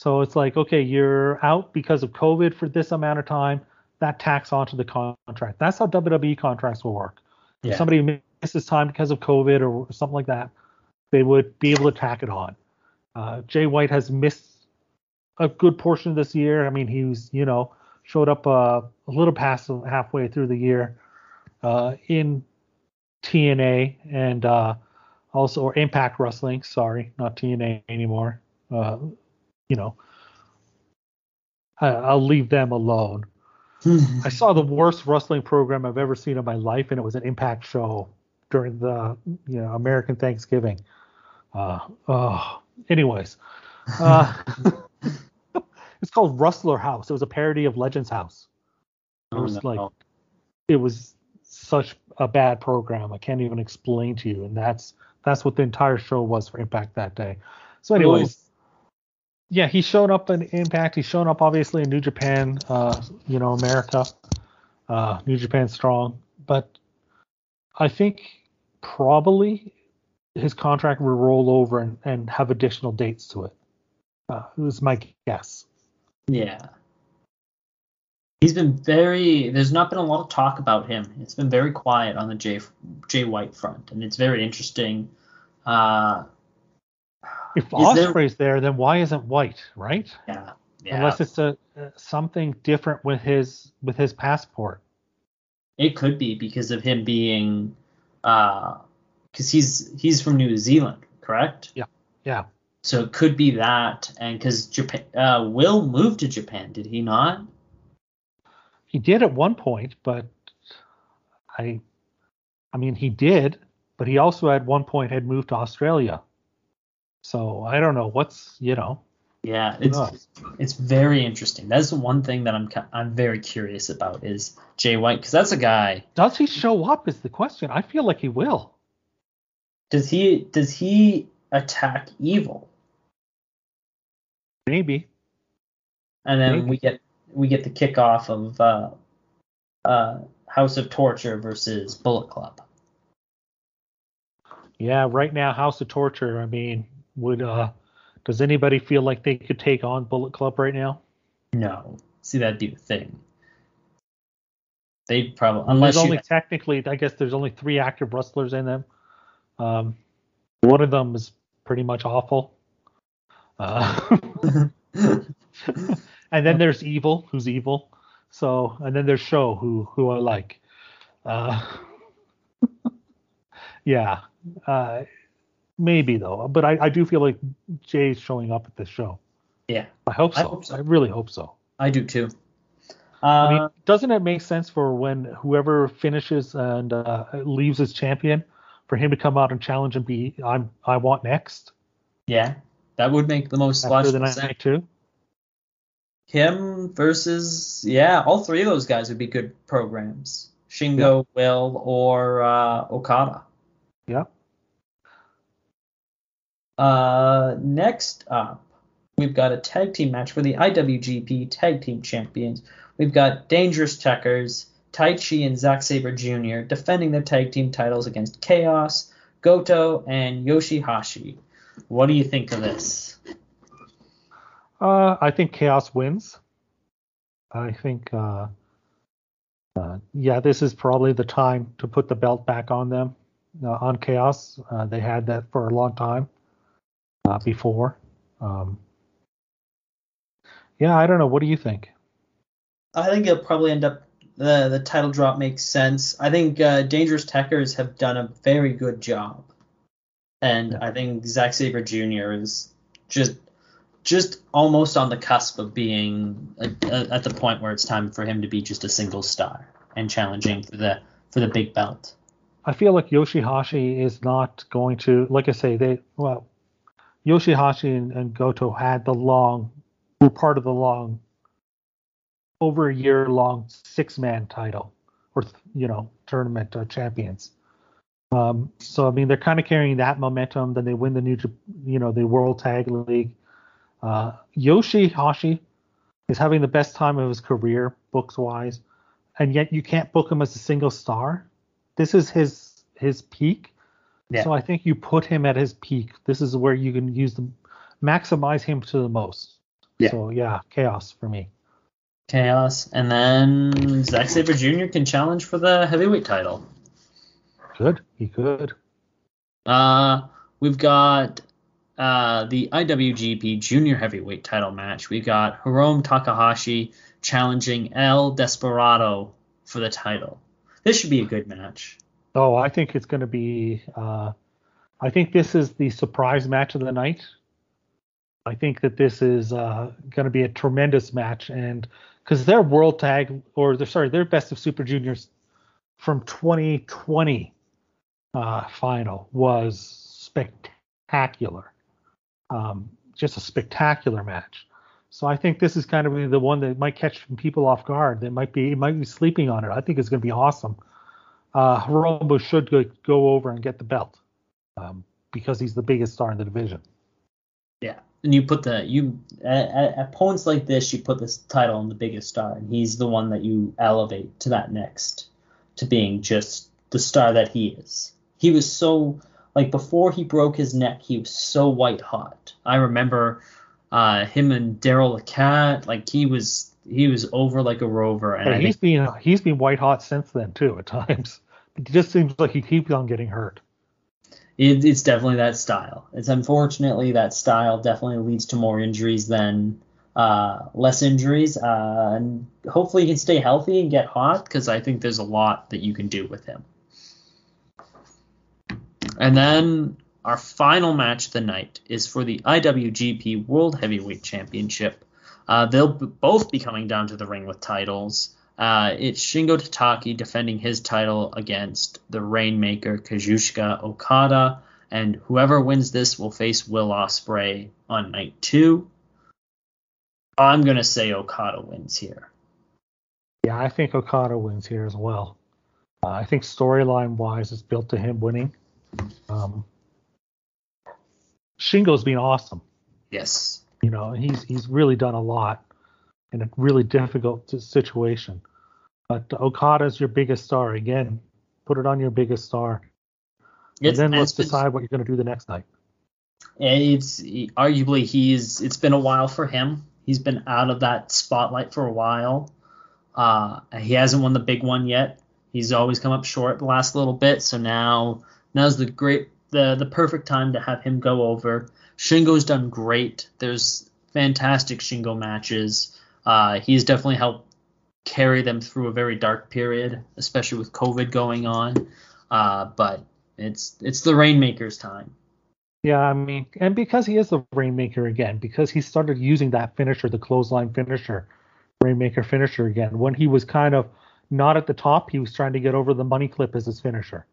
Speaker 6: So it's like, okay, you're out because of COVID for this amount of time. That tax onto the contract. That's how WWE contracts will work. If somebody misses time because of COVID or something like that, they would be able to tack it on. Uh, Jay White has missed a good portion of this year. I mean, he was, you know, showed up uh, a little past halfway through the year uh, in TNA and uh, also or Impact Wrestling. Sorry, not TNA anymore. You know, I, I'll leave them alone. I saw the worst wrestling program I've ever seen in my life, and it was an Impact show during the you know American Thanksgiving. Uh, oh, anyways, uh, it's called Wrestle House. It was a parody of Legends House. It
Speaker 5: Oh,
Speaker 6: was
Speaker 5: no.
Speaker 6: like it was such a bad program. I can't even explain to you, and that's that's what the entire show was for Impact that day. So, anyways, yeah, he's shown up in Impact. He's shown up obviously in New Japan, uh, you know, America, uh, New Japan Strong. But I think probably his contract will roll over and, and have additional dates to it. Uh, is my guess.
Speaker 5: Yeah. He's been very. There's not been a lot of talk about him. It's been very quiet on the Jay Jay White front, and it's very interesting. Uh,
Speaker 6: If
Speaker 5: Is
Speaker 6: Ospreay's there, then why isn't White, right?
Speaker 5: yeah, yeah.
Speaker 6: Unless it's a uh, something different with his with his passport.
Speaker 5: It could be because of him being, because he's he's from New Zealand, correct?
Speaker 6: Yeah, yeah.
Speaker 5: So it could be that, and because Japan, uh, Will moved to Japan, did he not?
Speaker 6: He did at one point, but I I mean he did, but he also at one point had moved to Australia. So I don't know what's you know.
Speaker 5: Yeah, it's
Speaker 6: knows?
Speaker 5: it's very interesting. That's the one thing that I'm I'm very curious about is Jay White because that's a guy.
Speaker 6: Does he show up is the question. I feel like he will.
Speaker 5: Does he does he attack evil?
Speaker 6: Maybe.
Speaker 5: And then
Speaker 6: Maybe.
Speaker 5: we get we get the kickoff of uh, uh, House of Torture versus Bullet Club.
Speaker 6: Yeah, right now House of Torture, I mean, would uh does anybody feel like they could take on Bullet Club right now?
Speaker 5: No, see that'd be the thing. They probably unless
Speaker 6: there's
Speaker 5: you
Speaker 6: only technically, I guess there's only three active wrestlers in them. Um, one of them is pretty much awful. Uh, and then there's Evil, who's evil. So, and then there's Show, who who I like. Uh, yeah, uh, maybe though. But I, I do feel like Jay's showing up at this show.
Speaker 5: yeah,
Speaker 6: I hope so.
Speaker 5: I
Speaker 6: I,
Speaker 5: hope so.
Speaker 6: really hope so.
Speaker 5: I do too. Uh,
Speaker 6: I mean, doesn't it make sense for when whoever finishes and uh, leaves as champion for him to come out and challenge and be I'm I want next
Speaker 5: yeah, that would make the most
Speaker 6: after the
Speaker 5: logical
Speaker 6: night
Speaker 5: sense.
Speaker 6: two?
Speaker 5: Him versus yeah, all three of those guys would be good programs. Shingo, Will, or uh, Okada.
Speaker 6: Yeah.
Speaker 5: Uh, next up, we've got a tag team match for the IWGP Tag Team Champions. We've got Dangerous Tekkers, Tai Chi and Zack Sabre Jr. defending their tag team titles against Chaos, Goto, and Yoshihashi. What do you think of this?
Speaker 6: Uh, I think Chaos wins. I think, uh, uh, yeah, this is probably the time to put the belt back on them, uh, on Chaos. Uh, they had that for a long time uh, before. Um, yeah, I don't know. What do you think?
Speaker 5: I think it'll probably end up the the title drop makes sense. I think uh, Dangerous Tekkers have done a very good job, and I think Zack Sabre Jr. is just just almost on the cusp of being a, a, at the point where it's time for him to be just a single star and challenging for the for the big belt.
Speaker 6: I feel like Yoshihashi is not going to, like I say, they well, Yoshihashi and, and Goto had the long, were part of the long, over a year long six man title, or you know tournament uh, champions. Um, so I mean they're kind of carrying that momentum. Then they win the new, you know, the World Tag League. Uh, Yoshihashi is having the best time of his career books wise, and yet you can't book him as a single star this is his his peak.
Speaker 5: Yeah.
Speaker 6: So I think you put him at his peak. This is where you can use them, maximize him to the most.
Speaker 5: Yeah.
Speaker 6: So yeah, chaos for me.
Speaker 5: Chaos, and then Zack Sabre Jr. can challenge for the heavyweight title.
Speaker 6: Good. He could.
Speaker 5: Uh, we've got uh, the IWGP Junior Heavyweight title match. We've got Hiromu Takahashi challenging El Desperado for the title. This should be a good match.
Speaker 6: Oh, I think it's going to be. Uh, I think this is the surprise match of the night. I think that this is uh, going to be a tremendous match, and because their World Tag or their sorry, their Best of Super Juniors from 2020 uh, final was spectacular. Um, just a spectacular match. So I think this is kind of the one that might catch people off guard. That might be might be sleeping on it. I think it's going to be awesome. Uh, Hiromu should go, go over and get the belt um, because he's the biggest star in the division.
Speaker 5: Yeah, and you put the you at, at, at points like this, you put this title on the biggest star, and he's the one that you elevate to that next, to being just the star that he is. He was so like before he broke his neck, he was so white hot. I remember uh, him and Daryl the Cat, like he was he was over like a rover, and
Speaker 6: Hey, he's
Speaker 5: think
Speaker 6: been he's been white hot since then too at times. It just seems like he keeps on getting hurt.
Speaker 5: it, it's definitely that style. It's unfortunately that style definitely leads to more injuries than uh, less injuries. Uh, and hopefully he can stay healthy and get hot because I think there's a lot that you can do with him. And then our final match of the night is for the IWGP World Heavyweight Championship. Uh, they'll b- both be coming down to the ring with titles. Uh, it's Shingo Takagi defending his title against the Rainmaker Kazuchika Okada, and whoever wins this will face Will Ospreay on night two. I'm gonna say Okada wins here.
Speaker 6: Yeah, I think Okada wins here as well. Uh, I think storyline wise, it's built to him winning. Um, Shingo's been awesome.
Speaker 5: Yes.
Speaker 6: You know, he's he's really done a lot in a really difficult situation. But Okada's your biggest star again. Put it on your biggest star, and
Speaker 5: It's,
Speaker 6: then let's decide what you're going to do the next night.
Speaker 5: It's arguably he's it's been a while for him. He's been out of that spotlight for a while. Uh, he hasn't won the big one yet. He's always come up short the last little bit. So now now's the great the the perfect time to have him go over. Shingo's done great. There's fantastic Shingo matches. Uh, he's definitely helped carry them through a very dark period, especially with COVID going on. Uh, but it's it's the Rainmaker's time.
Speaker 6: Yeah, I mean, and because he is the Rainmaker again, because he started using that finisher, the clothesline finisher, Rainmaker finisher again, when he was kind of not at the top, he was trying to get over the money clip as his finisher.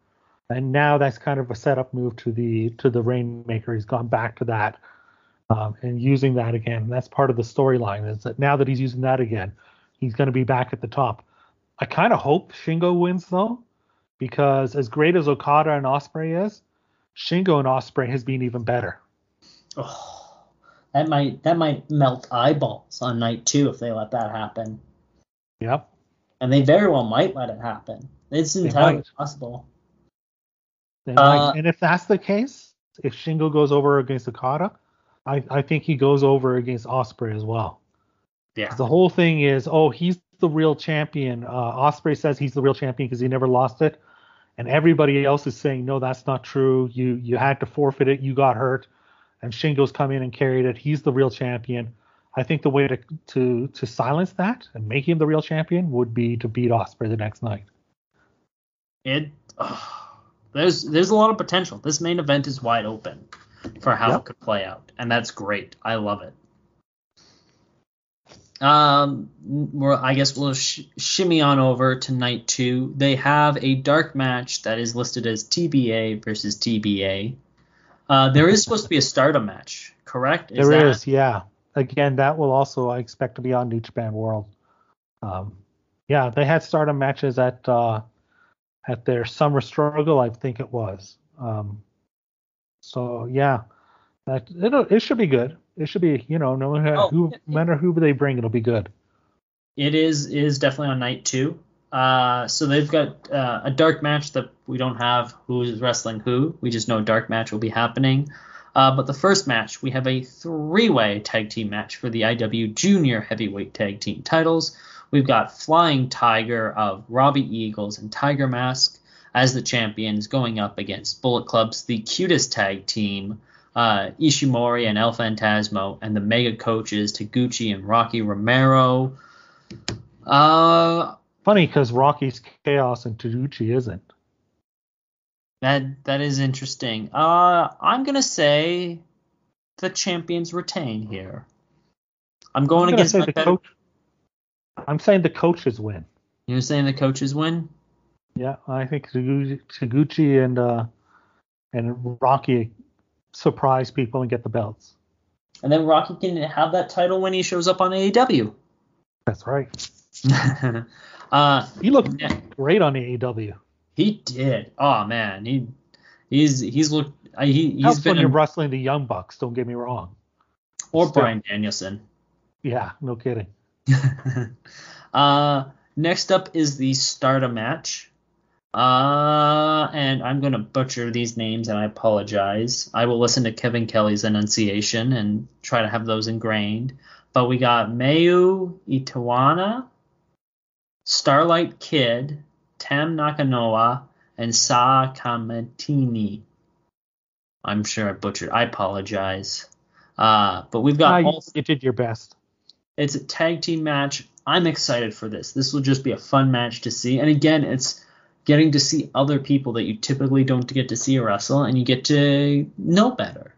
Speaker 6: And now that's kind of a setup move to the to the Rainmaker. He's gone back to that um, and using that again. That's part of the storyline. Is that now that he's using that again, he's going to be back at the top. I kind of hope Shingo wins though, because as great as Okada and Ospreay is, Shingo and Ospreay has been even better.
Speaker 5: Oh, that might that might melt eyeballs on night two if they let that happen.
Speaker 6: Yep.
Speaker 5: And they very well might let it happen. It's entirely possible.
Speaker 6: They uh. And if that's the case, if Shingo goes over against Okada, I, I think he goes over against Ospreay as well.
Speaker 5: Yeah.
Speaker 6: The whole thing is, oh, he's the real champion. Uh, Ospreay says he's the real champion because he never lost it, and everybody else is saying no, that's not true. You you had to forfeit it. You got hurt, and Shingo's come in and carried it. He's the real champion. I think the way to to to silence that and make him the real champion would be to beat Ospreay the next night.
Speaker 5: It oh, there's there's a lot of potential. This main event is wide open for how yep. it could play out, and that's great. I love it. Um, I guess we'll sh- shimmy on over to night two. They have a dark match that is listed as TBA versus TBA. Uh, there is supposed to be a Stardom match, correct?
Speaker 6: Is there that... is, yeah. Again, that will also I expect to be on New Japan World. Um, yeah, they had Stardom matches at uh, at their Summer Struggle, I think it was. Um, so yeah, that it it should be good it should be, you know, no matter oh, who, no matter who they bring, it'll be good.
Speaker 5: It is is definitely on night two. Uh, so they've got uh, a dark match that we don't have who is wrestling who. We just know a dark match will be happening. Uh, but the first match, we have a three-way tag team match for the IW Junior Heavyweight Tag Team titles. We've got Flying Tiger of Robbie Eagles and Tiger Mask as the champions going up against Bullet Club's the cutest tag team uh, Ishimori and El Phantasmo, and the mega coaches Taguchi and Rocky Romero. Uh,
Speaker 6: Funny because Rocky's chaos and Taguchi isn't.
Speaker 5: That that is interesting. Uh, I'm gonna say the champions retain here. I'm going I'm against my better... coach.
Speaker 6: I'm saying the coaches win.
Speaker 5: You're saying the coaches win?
Speaker 6: Yeah, I think Taguchi and uh, and Rocky surprise people and get the belts.
Speaker 5: And then Rocky can have that title when he shows up on AEW.
Speaker 6: That's right.
Speaker 5: uh,
Speaker 6: he looked yeah. great on AEW.
Speaker 5: He did. Oh man, he he's he's looked. He he's
Speaker 6: Helps
Speaker 5: been
Speaker 6: when you're wrestling the Young Bucks. Don't get me wrong.
Speaker 5: Or Still. Bryan Danielson.
Speaker 6: Yeah, no kidding.
Speaker 5: uh, next up is the Stardom match. Uh, and I'm going to butcher these names, and I apologize. I will listen to Kevin Kelly's enunciation and try to have those ingrained. But we got Mayu Iwatani, Starlight Kid, Tam Nakanoa, and Sa Kamatani. I'm sure I butchered. I apologize. Uh, but we've got.
Speaker 6: Uh, all, you did your best.
Speaker 5: It's a tag team match. I'm excited for this. This will just be a fun match to see. And again, it's getting to see other people that you typically don't get to see wrestle, and you get to know better.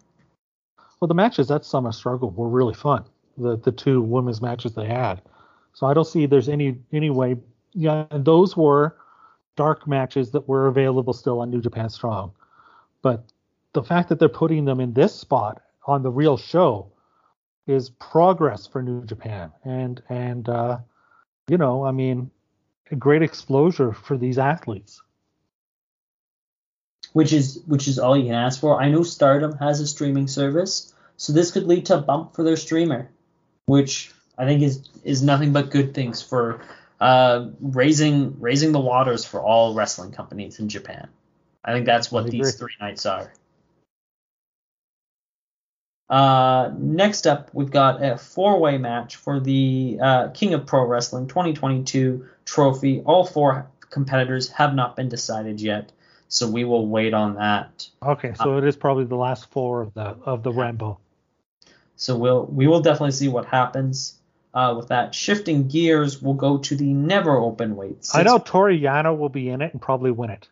Speaker 6: Well, the matches at Summer Struggle were really fun. The the two women's matches they had. So I don't see there's any any way. Yeah, and those were dark matches that were available still on New Japan Strong. But the fact that they're putting them in this spot on the real show is progress for New Japan. And and uh, you know, I mean, a great exposure for these athletes.
Speaker 5: Which is which is all you can ask for. I know Stardom has a streaming service, so this could lead to a bump for their streamer, which I think is is nothing but good things for uh, raising raising the waters for all wrestling companies in Japan. I think that's what these three nights are. Uh, next up, we've got a four-way match for the uh, King of Pro Wrestling 2022 trophy. All four competitors have not been decided yet, so we will wait on that.
Speaker 6: Okay, so it is probably the last four of the of the Rambo.
Speaker 5: So we'll we will definitely see what happens uh, with that. Shifting gears, we'll go to the never open weight.
Speaker 6: I know Toru Yano will be in it and probably win it.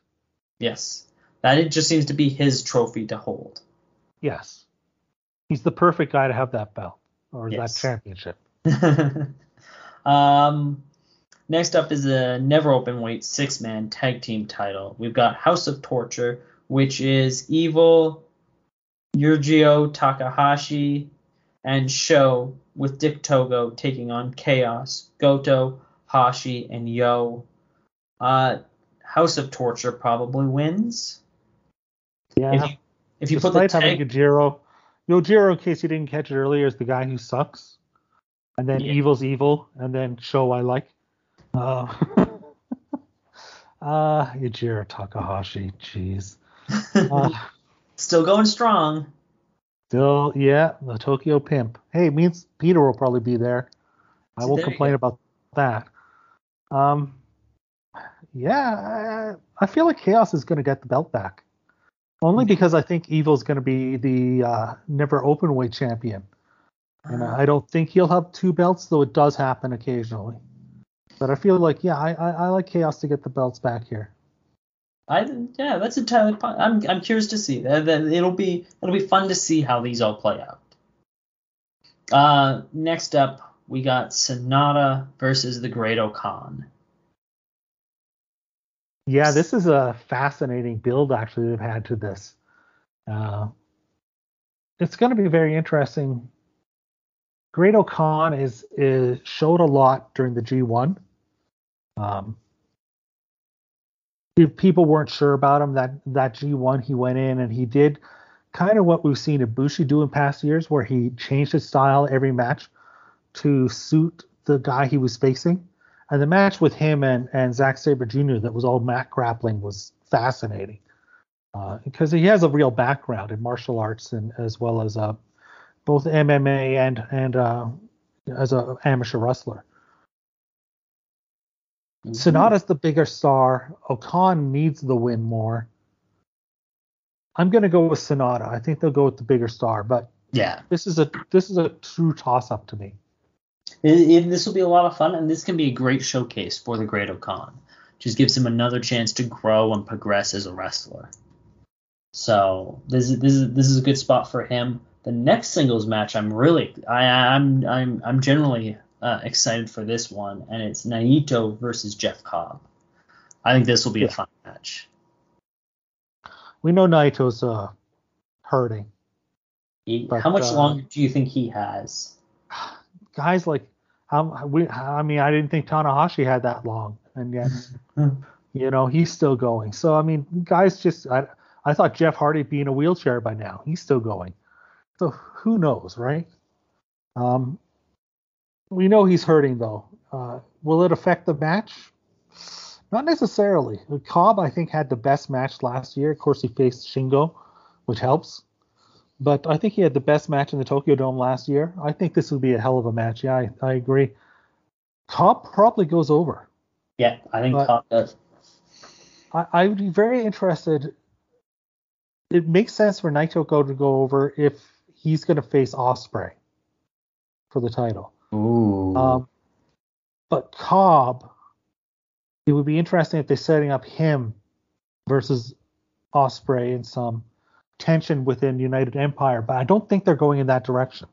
Speaker 5: Yes, that it just seems to be his trophy to hold.
Speaker 6: Yes, he's the perfect guy to have that belt or
Speaker 5: Yes.
Speaker 6: that championship.
Speaker 5: um, next up is a never open weight six man tag team title. We've got House of Torture, which is Evil, Yujiro Takahashi, and Show with Dick Togo taking on Chaos, Goto, Hashi, and Yo. Uh, House of Torture probably wins.
Speaker 6: Yeah.
Speaker 5: If you if you put the
Speaker 6: having
Speaker 5: tag,
Speaker 6: Yujiro, in case you didn't catch it earlier, is the guy who sucks, and then
Speaker 5: Yeah.
Speaker 6: Evil's evil, and then Show I like. Uh, uh Yujiro Takahashi, jeez. Uh,
Speaker 5: still going strong.
Speaker 6: still, yeah, the Tokyo Pimp. Hey, means Peter will probably be there. I won't
Speaker 5: there
Speaker 6: complain about that. Um, yeah, I, I feel like Chaos is going to get the belt back. Only
Speaker 5: Mm-hmm.
Speaker 6: because I think Evil's going to be the uh, never open weight champion. And I don't think he'll have two belts, though it does happen occasionally. But I feel like, yeah, I, I, I like Chaos to get the belts back here.
Speaker 5: I yeah, that's entirely. I'm I'm curious to see. It'll be it'll be fun to see how these all play out. Uh, next up, we got Sanada versus the Great-O-Khan.
Speaker 6: Yeah, this is a fascinating build actually they've had to this. Uh, it's going to be very interesting. Great-O-Khan is, is showed a lot during the G1. Um, if people weren't sure about him that that G1 he went in and he did kind of what we've seen Ibushi do in past years, where he changed his style every match to suit the guy he was facing. And the match with him and, and Zack Sabre Jr. that was all mat grappling was fascinating uh, because he has a real background in martial arts and as well as uh, both MMA and and uh, as a amateur wrestler. Sanada's the bigger star. O-Khan needs the win more. I'm gonna go with Sanada. I think they'll go with the bigger star, but
Speaker 5: Yeah,
Speaker 6: this is a this is a true toss up to me.
Speaker 5: It- it- this will be a lot of fun, and this can be a great showcase for the Great-O-Khan. Just gives him another chance to grow and progress as a wrestler. So this is this is this is a good spot for him. The next singles match, I'm really I I'm I'm I'm generally uh, excited for this one, and it's Naito versus Jeff Cobb. I think this will be a fun match.
Speaker 6: We know Naito's uh, hurting.
Speaker 5: He-
Speaker 6: But,
Speaker 5: How much
Speaker 6: uh,
Speaker 5: longer do you think he has?
Speaker 6: Guys like um, we I mean I didn't think Tanahashi had that long, and yet you know he's still going. So I mean guys just I I thought Jeff Hardy be in a wheelchair by now. He's still going. So who knows, right? Um, we know he's hurting though. Uh, will it affect the match? Not necessarily. Cobb, I think, had the best match last year. Of course, he faced Shingo, which helps. But I think he had the best match in the Tokyo Dome last year. I think this would be a hell of a match. Yeah, I, I agree. Cobb probably goes over.
Speaker 5: Yeah, I think Cobb does.
Speaker 6: I, I would be very interested. It makes sense for Naito go to go over if he's going to face Ospreay for the title.
Speaker 5: Ooh.
Speaker 6: Um, but Cobb, it would be interesting if they're setting up him versus Ospreay in some tension within United Empire. But I don't think they're going in that direction.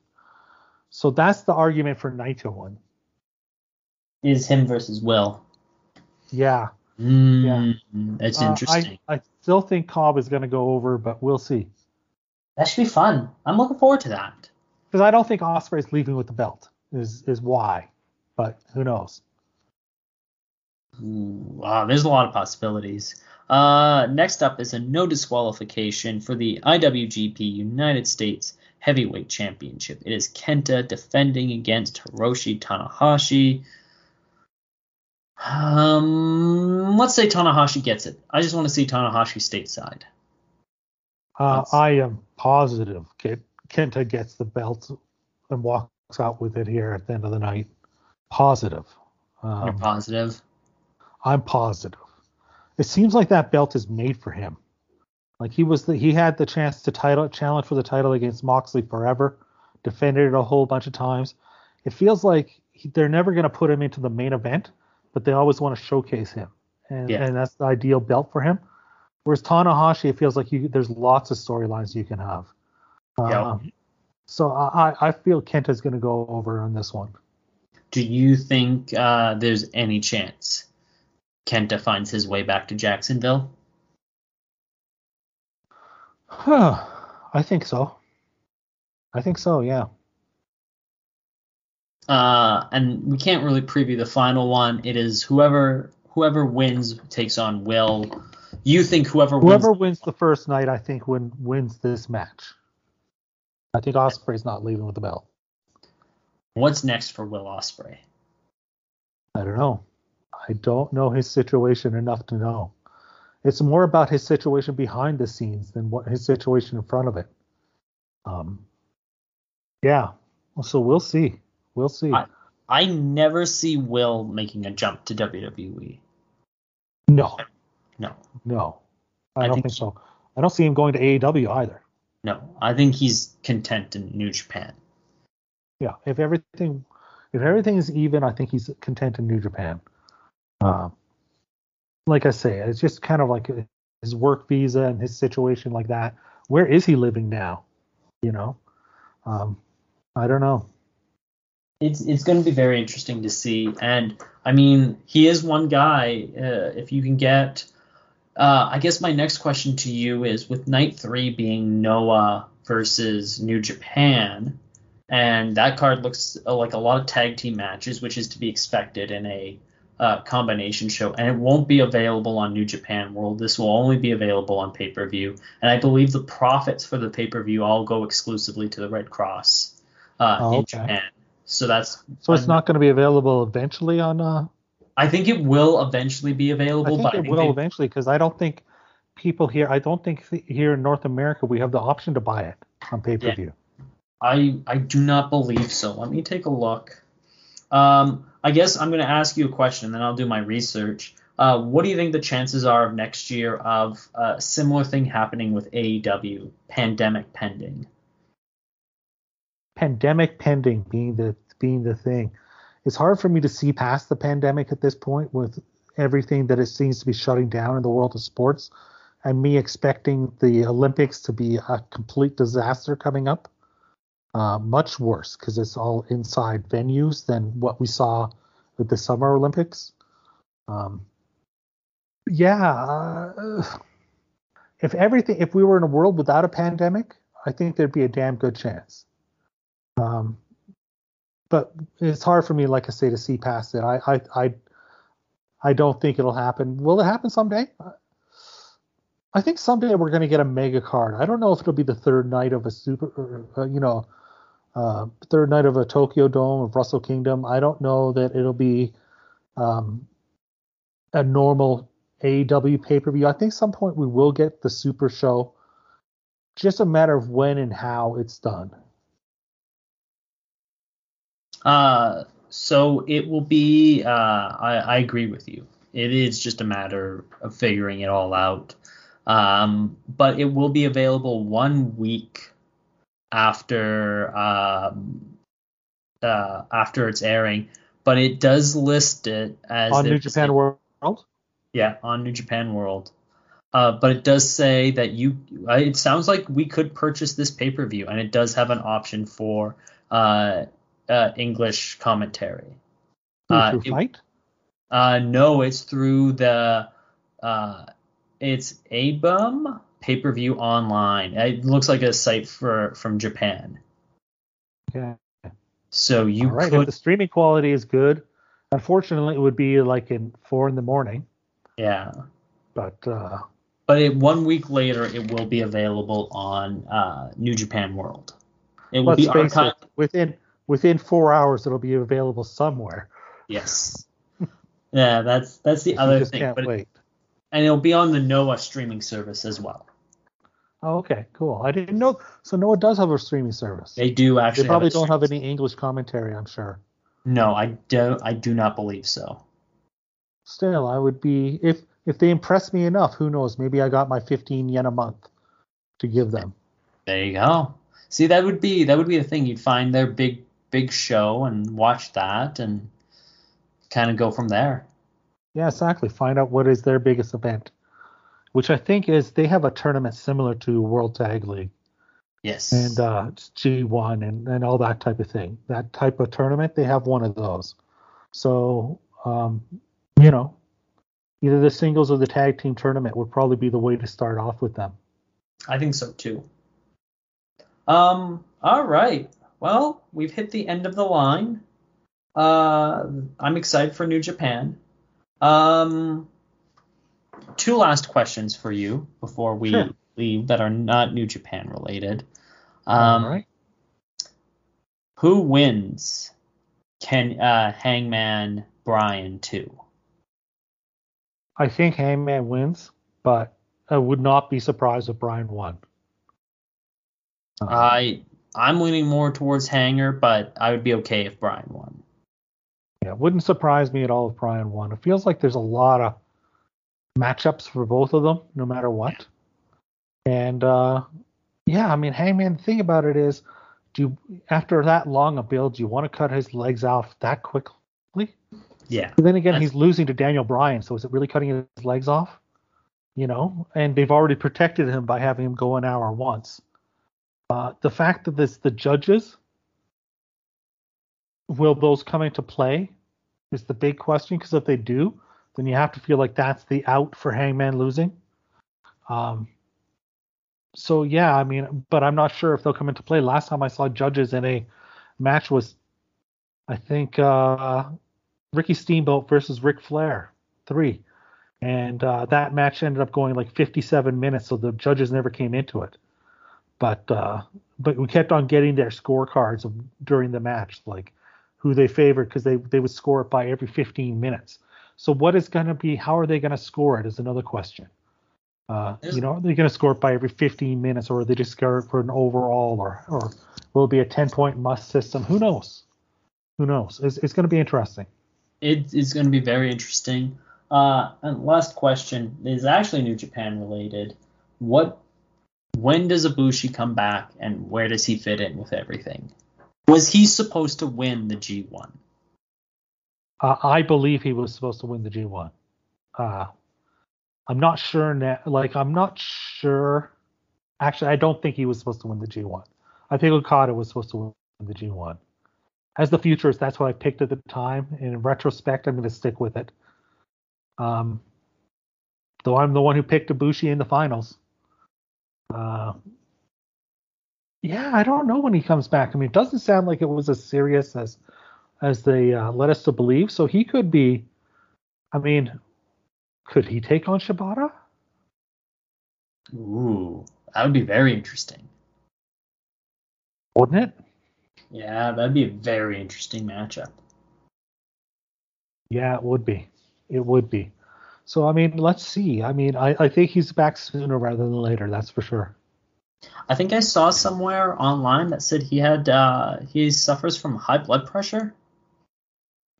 Speaker 6: So that's the argument for Naito one.
Speaker 5: is him versus Will.
Speaker 6: Yeah,
Speaker 5: Mm, That's
Speaker 6: Uh,
Speaker 5: interesting.
Speaker 6: I, I still think Cobb is going to go over, but we'll see.
Speaker 5: that should be fun. I'm looking forward to that.
Speaker 6: because I don't think Ospreay's leaving with the belt is is why, but who knows?
Speaker 5: Ooh, wow, there's a lot of possibilities. Uh, next up is a no disqualification for the IWGP United States Heavyweight Championship. It is Kenta defending against Hiroshi Tanahashi. Um, let's say Tanahashi gets it. I just want to see Tanahashi stateside.
Speaker 6: Uh, I am positive Kenta gets the belt and walks out with it here at the end of the night. Positive.
Speaker 5: You're
Speaker 6: Um,
Speaker 5: positive.
Speaker 6: I'm positive. It seems like that belt is made for him. Like he was the he had the chance to title challenge for the title against Moxley forever, defended it a whole bunch of times. It feels like he, they're never going to put him into the main event, but they always want to showcase him, and
Speaker 5: Yeah.
Speaker 6: and that's the ideal belt for him. Whereas Tanahashi, it feels like you there's lots of storylines you can have.
Speaker 5: Yep.
Speaker 6: Um, so I I feel Kenta's going to go over on this one.
Speaker 5: Do you think uh, there's any chance Kenta finds his way back to Jacksonville?
Speaker 6: Huh. I think so. I think so. Yeah.
Speaker 5: Uh, and we can't really preview the final one. It is whoever whoever wins takes on Will. You think whoever, wins
Speaker 6: Whoever
Speaker 5: wins?
Speaker 6: wins the first night, I think, win, wins this match. I think Ospreay's not leaving with the belt.
Speaker 5: What's next for Will Ospreay?
Speaker 6: I don't know. I don't know his situation enough to know. It's more about his situation behind the scenes than what his situation in front of it. Um, yeah. So we'll see. We'll see.
Speaker 5: I- I never see Will making a jump to WWE.
Speaker 6: no,
Speaker 5: No,
Speaker 6: no, I,
Speaker 5: I
Speaker 6: don't
Speaker 5: think
Speaker 6: think, so. I don't see him going to AEW either.
Speaker 5: no. I think he's content in New Japan.
Speaker 6: Yeah, if everything if everything is even, I think he's content in New Japan. Uh, like I say, it's just kind of like his work visa and his situation like that. Where is he living now? You know, um, I don't know.
Speaker 5: It's it's going to be very interesting to see. And I mean, he is one guy. Uh, if you can get, uh, I guess my next question to you is with night three being Noah versus New Japan, and that card looks uh, like a lot of tag team matches, which is to be expected in a uh, combination show, and it won't be available on New Japan World. This will only be available on pay per view, and I believe the profits for the pay per view all go exclusively to the Red Cross uh,
Speaker 6: Oh,
Speaker 5: in
Speaker 6: okay.
Speaker 5: Japan. So that's
Speaker 6: So it's
Speaker 5: I'm-
Speaker 6: not going to be available eventually on. Uh,
Speaker 5: I think it will eventually be available.
Speaker 6: I think
Speaker 5: but I
Speaker 6: it
Speaker 5: think
Speaker 6: will
Speaker 5: they-
Speaker 6: eventually because I don't think people here. I don't think here in North America we have the option to buy it on pay per view.
Speaker 5: I I do not believe so. Let me take a look. Um, I guess I'm going to ask you a question, then I'll do my research. Uh, what do you think the chances are of next year of a similar thing happening with AEW, pandemic pending?
Speaker 6: pandemic pending being the being the thing. It's hard for me to see past the pandemic at this point with everything that it seems to be shutting down in the world of sports and me expecting the Olympics to be a complete disaster coming up. Uh, much worse because it's all inside venues than what we saw with the Summer Olympics. Um, yeah, uh, if everything, if we were in a world without a pandemic, I think there'd be a damn good chance. Um, but it's hard for me, like I say, to see past it. I, I, I, I don't think it'll happen. Will it happen someday? I think someday we're going to get a mega card. I don't know if it'll be the third night of a super, uh, you know, uh, third night of a Tokyo Dome of Wrestle Kingdom. I don't know that it'll be um, a normal AEW pay per view. I think some point we will get the Super Show. Just a matter of when and how it's done.
Speaker 5: Uh, so it will be. Uh, I, I agree with you. It is just a matter of figuring it all out. Um, but it will be available one week after um, uh, after it's airing. But it does list it as
Speaker 6: on New Japan World.
Speaker 5: yeah, on New Japan World. Uh, but it does say that you. Uh, it sounds like we could purchase this pay per view, and it does have an option for uh, uh, English commentary. Uh,
Speaker 6: through
Speaker 5: it-
Speaker 6: fight.
Speaker 5: Uh, no, it's through the. Uh, it's ABEMA pay per view online. It looks like a site for from Japan.
Speaker 6: Okay.
Speaker 5: So you
Speaker 6: All right. If the streaming quality is good, unfortunately, it would be like in four in the morning.
Speaker 5: yeah.
Speaker 6: But uh,
Speaker 5: But it, one week later, it will be available on uh, New Japan World. It will be archived.
Speaker 6: it, within within four hours, it'll be available somewhere.
Speaker 5: Yes. yeah, that's that's the other thing.
Speaker 6: can't
Speaker 5: But it- and it'll be on the Noah streaming service as well.
Speaker 6: Oh, okay, cool. I didn't know. So Noah does have a streaming service.
Speaker 5: They do actually.
Speaker 6: They probably
Speaker 5: have
Speaker 6: don't have any English commentary. I'm sure.
Speaker 5: No, I don't. I do not believe so.
Speaker 6: Still, I would be if if they impress me enough. Who knows? Maybe I got my 15 yen a month to give them.
Speaker 5: There you go. See, that would be that would be the thing. You'd find their big big show and watch that and kind of go from there.
Speaker 6: Yeah, exactly. Find out what is their biggest event, which I think is they have a tournament similar to World Tag League
Speaker 5: Yes.
Speaker 6: and uh, G1 and, and all that type of thing. That type of tournament, they have one of those. So, um, you know, either the singles or the tag team tournament would probably be the way to start off with them.
Speaker 5: I think so too. Um. All right. Well, we've hit the end of the line. Uh, I'm excited for New Japan. Um, two last questions for you before we
Speaker 6: Sure.
Speaker 5: leave that are not New Japan related. Um,
Speaker 6: all right.
Speaker 5: Who wins? Can uh, Hangman Brian two?
Speaker 6: I think Hangman wins, but I would not be surprised if Brian won.
Speaker 5: I I'm leaning more towards Hanger, but I would be okay if Brian won.
Speaker 6: Yeah, it wouldn't surprise me at all if Brian won. It feels like there's a lot of matchups for both of them, no matter what. And uh, yeah, I mean, Hangman. The thing about it is, do you, after that long a build, do you want to cut his legs off that quickly?
Speaker 5: Yeah.
Speaker 6: But then again, he's losing to Daniel Bryan, so is it really cutting his legs off? You know, and they've already protected him by having him go an hour once. Uh, the fact that this the judges will those come into play is the big question because if they do, then you have to feel like that's the out for Hangman losing. Um, so yeah, I mean, but I'm not sure if they'll come into play. Last time I saw judges in a match was, I think, uh, Ricky Steamboat versus Ric Flair three, and uh, that match ended up going like 57 minutes, so the judges never came into it. But uh, but we kept on getting their scorecards during the match, like who they favored because they they would score it by every 15 minutes. So what is going to be? How are they going to score it? Is another question. Uh, you know, are they going to score it by every 15 minutes, or are they just score it for an overall, or or will it be a 10 point must system? Who knows? Who knows? It's, it's going to be interesting.
Speaker 5: It is going to be very interesting. Uh, and last question is actually New Japan related. What, when does Ibushi come back, and where does he fit in with everything? Was he supposed to win the G1?
Speaker 6: Uh, I believe he was supposed to win the G1. Uh, I'm not sure now. Like, I'm not sure. Actually, I don't think he was supposed to win the G1. I think Okada was supposed to win the G1. As the futurist, that's what I picked at the time. And in retrospect, I'm going to stick with it. Um, though I'm the one who picked Ibushi in the finals. Uh, yeah, I don't know when he comes back. I mean, it doesn't sound like it was as serious as as they uh, led us to believe. So he could be. I mean, could he take on Shibata?
Speaker 5: Ooh, that would be very interesting.
Speaker 6: Wouldn't it?
Speaker 5: Yeah, that'd be a very interesting matchup.
Speaker 6: Yeah, it would be. It would be. So I mean, let's see. I mean, I, I think he's back sooner rather than later. That's for sure.
Speaker 5: I think I saw somewhere online that said he had uh, he suffers from high blood pressure.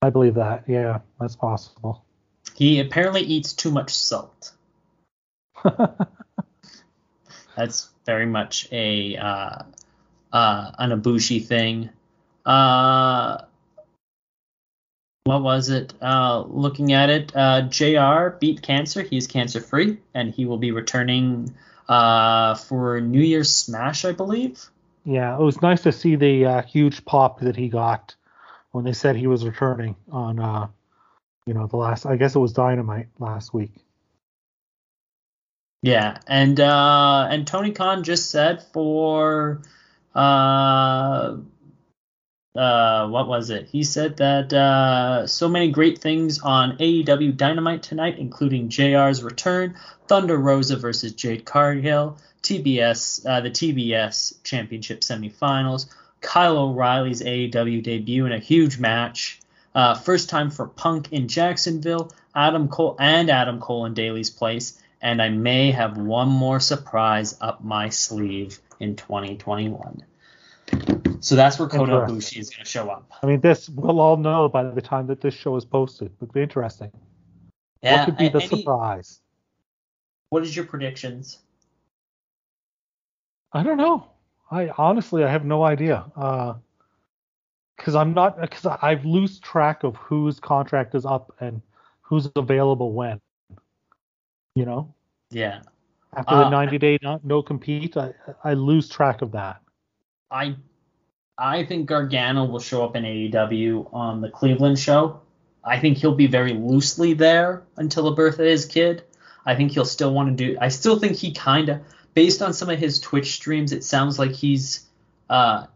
Speaker 6: I believe that. Yeah, that's possible.
Speaker 5: He apparently eats too much salt. That's very much a uh, uh, an Ibushi thing. Uh, what was it? Uh, looking at it, uh, JR beat cancer. He's cancer free, and he will be returning uh, for New Year's Smash, I believe.
Speaker 6: Yeah, it was nice to see the uh, huge pop that he got when they said he was returning on, uh, you know, the last. I guess it was Dynamite last week.
Speaker 5: Yeah, and uh, and Tony Khan just said for uh, uh, what was it? He said that uh, so many great things on AEW Dynamite tonight, including JR's return, Thunder Rosa versus Jade Cargill, TBS, uh, the TBS Championship semifinals, Kyle O'Reilly's AEW debut in a huge match, uh, first time for Punk in Jacksonville, Adam Cole and Adam Cole in Daily's place, and I may have one more surprise up my sleeve in 2021. So that's where Kota. Ibushi is going to show up.
Speaker 6: I mean, this we'll all know by the time that this show is posted. Would be interesting.
Speaker 5: Yeah.
Speaker 6: what could be the
Speaker 5: any-
Speaker 6: surprise?
Speaker 5: what is your predictions?
Speaker 6: I don't know. I honestly I have no idea. Because I'm not because I've lost track of whose contract is up and who's available when. You know,
Speaker 5: Yeah.
Speaker 6: after
Speaker 5: Uh,
Speaker 6: the 90 day no, no compete, I I lose track of that.
Speaker 5: I I think Gargano will show up in AEW on the Cleveland show. I think he'll be very loosely there until the birth of his kid. I think he'll still want to do. I still think he kind of, based on some of his Twitch streams, it sounds like he's uh,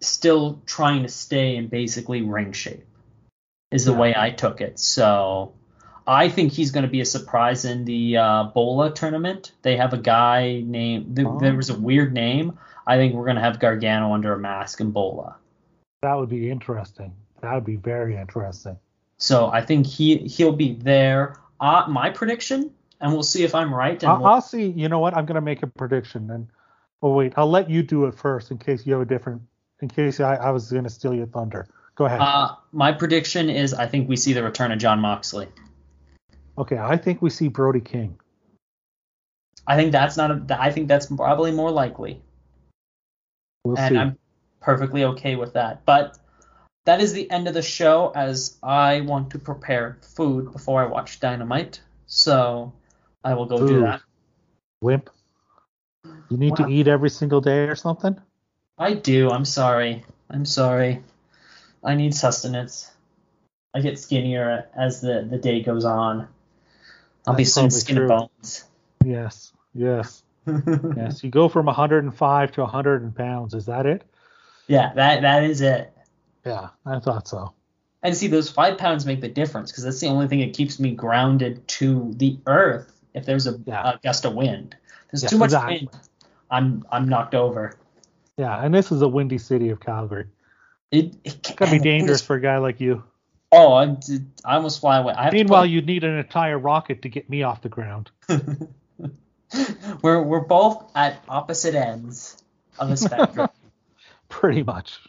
Speaker 5: still trying to stay in basically ring shape. Is the
Speaker 6: Yeah.
Speaker 5: way I took it. So I think he's going to be a surprise in the uh, Bola tournament. They have a guy named. There,
Speaker 6: Oh.
Speaker 5: there was a weird name. I think we're going to have Gargano under a mask in Bola.
Speaker 6: That would be interesting. That would be very interesting.
Speaker 5: So I think he he'll be there. Uh, my prediction, and we'll see if I'm right.
Speaker 6: I'll,
Speaker 5: we'll-
Speaker 6: I'll see. You know what? I'm gonna make a prediction and. Oh wait, I'll let you do it first in case you have a different. In case I, I was gonna steal your thunder. Go ahead.
Speaker 5: uh, my prediction is I think we see the return of Jon Moxley.
Speaker 6: okay, I think we see Brody King.
Speaker 5: I think that's not. A, I think that's probably more likely.
Speaker 6: We'll
Speaker 5: and
Speaker 6: see.
Speaker 5: I'm perfectly okay with that. But that is the end of the show as I want to prepare food before I watch Dynamite. So I will go do
Speaker 6: Food.
Speaker 5: that.
Speaker 6: Wimp. You need
Speaker 5: Wow.
Speaker 6: to eat every single day or something?
Speaker 5: I do. I'm sorry. I'm sorry. I need sustenance. I get skinnier as the, the day goes on. I'll be
Speaker 6: That's
Speaker 5: soon
Speaker 6: probably
Speaker 5: skin and bones.
Speaker 6: Yes. Yes. yes. You go from 105 to 100 pounds. Is that it?
Speaker 5: yeah, that that is it.
Speaker 6: Yeah, I thought so.
Speaker 5: And see, those five pounds make the difference because that's the only thing that keeps me grounded to the earth. If there's a,
Speaker 6: Yeah.
Speaker 5: a gust of wind, there's
Speaker 6: Yeah,
Speaker 5: too much
Speaker 6: exactly.
Speaker 5: wind. I'm I'm knocked over.
Speaker 6: Yeah, and this is a windy city of Calgary.
Speaker 5: It, it
Speaker 6: be
Speaker 5: and the thing
Speaker 6: dangerous for a guy like you.
Speaker 5: Oh, I, I almost fly away. I
Speaker 6: Meanwhile,
Speaker 5: put-
Speaker 6: you'd need an entire rocket to get me off the ground.
Speaker 5: we're we're both at opposite ends of the spectrum.
Speaker 6: Pretty much.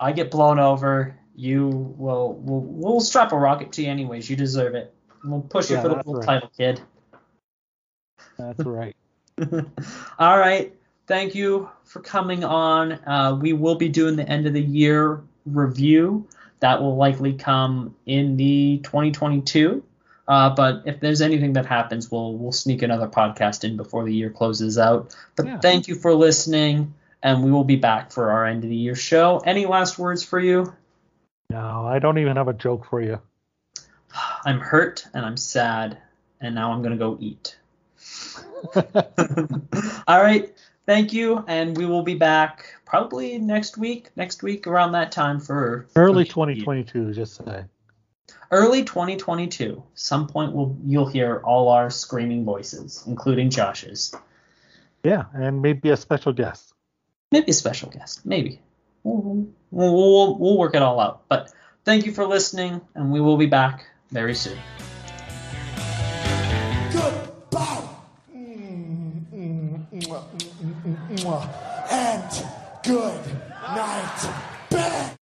Speaker 5: I get blown over. You will we'll, we'll strap a rocket to you anyways. You deserve it. We'll push you for the
Speaker 6: right.
Speaker 5: title, kid.
Speaker 6: That's right.
Speaker 5: All right. Thank you for coming on. Uh, we will be doing the end of the year review. That will likely come in the 2022. Uh, but if there's anything that happens, we'll we'll sneak another podcast in before the year closes out. But
Speaker 6: Yeah.
Speaker 5: thank you for listening, and we will be back for our end of the year show. Any last words for you?
Speaker 6: No, I don't even have a joke for you.
Speaker 5: I'm hurt and I'm sad, and now I'm gonna go eat. All right. Thank you, and we will be back probably next week. Next week around that time for
Speaker 6: Early
Speaker 5: for
Speaker 6: 2022, just say.
Speaker 5: Early 2022. Some point we'll you'll hear all our screaming voices, including Josh's.
Speaker 6: Yeah, and maybe a special guest.
Speaker 5: Maybe a special guest. Maybe. We'll, we'll, we'll, we'll work it all out. But thank you for listening, and we will be back very soon.
Speaker 7: And good night.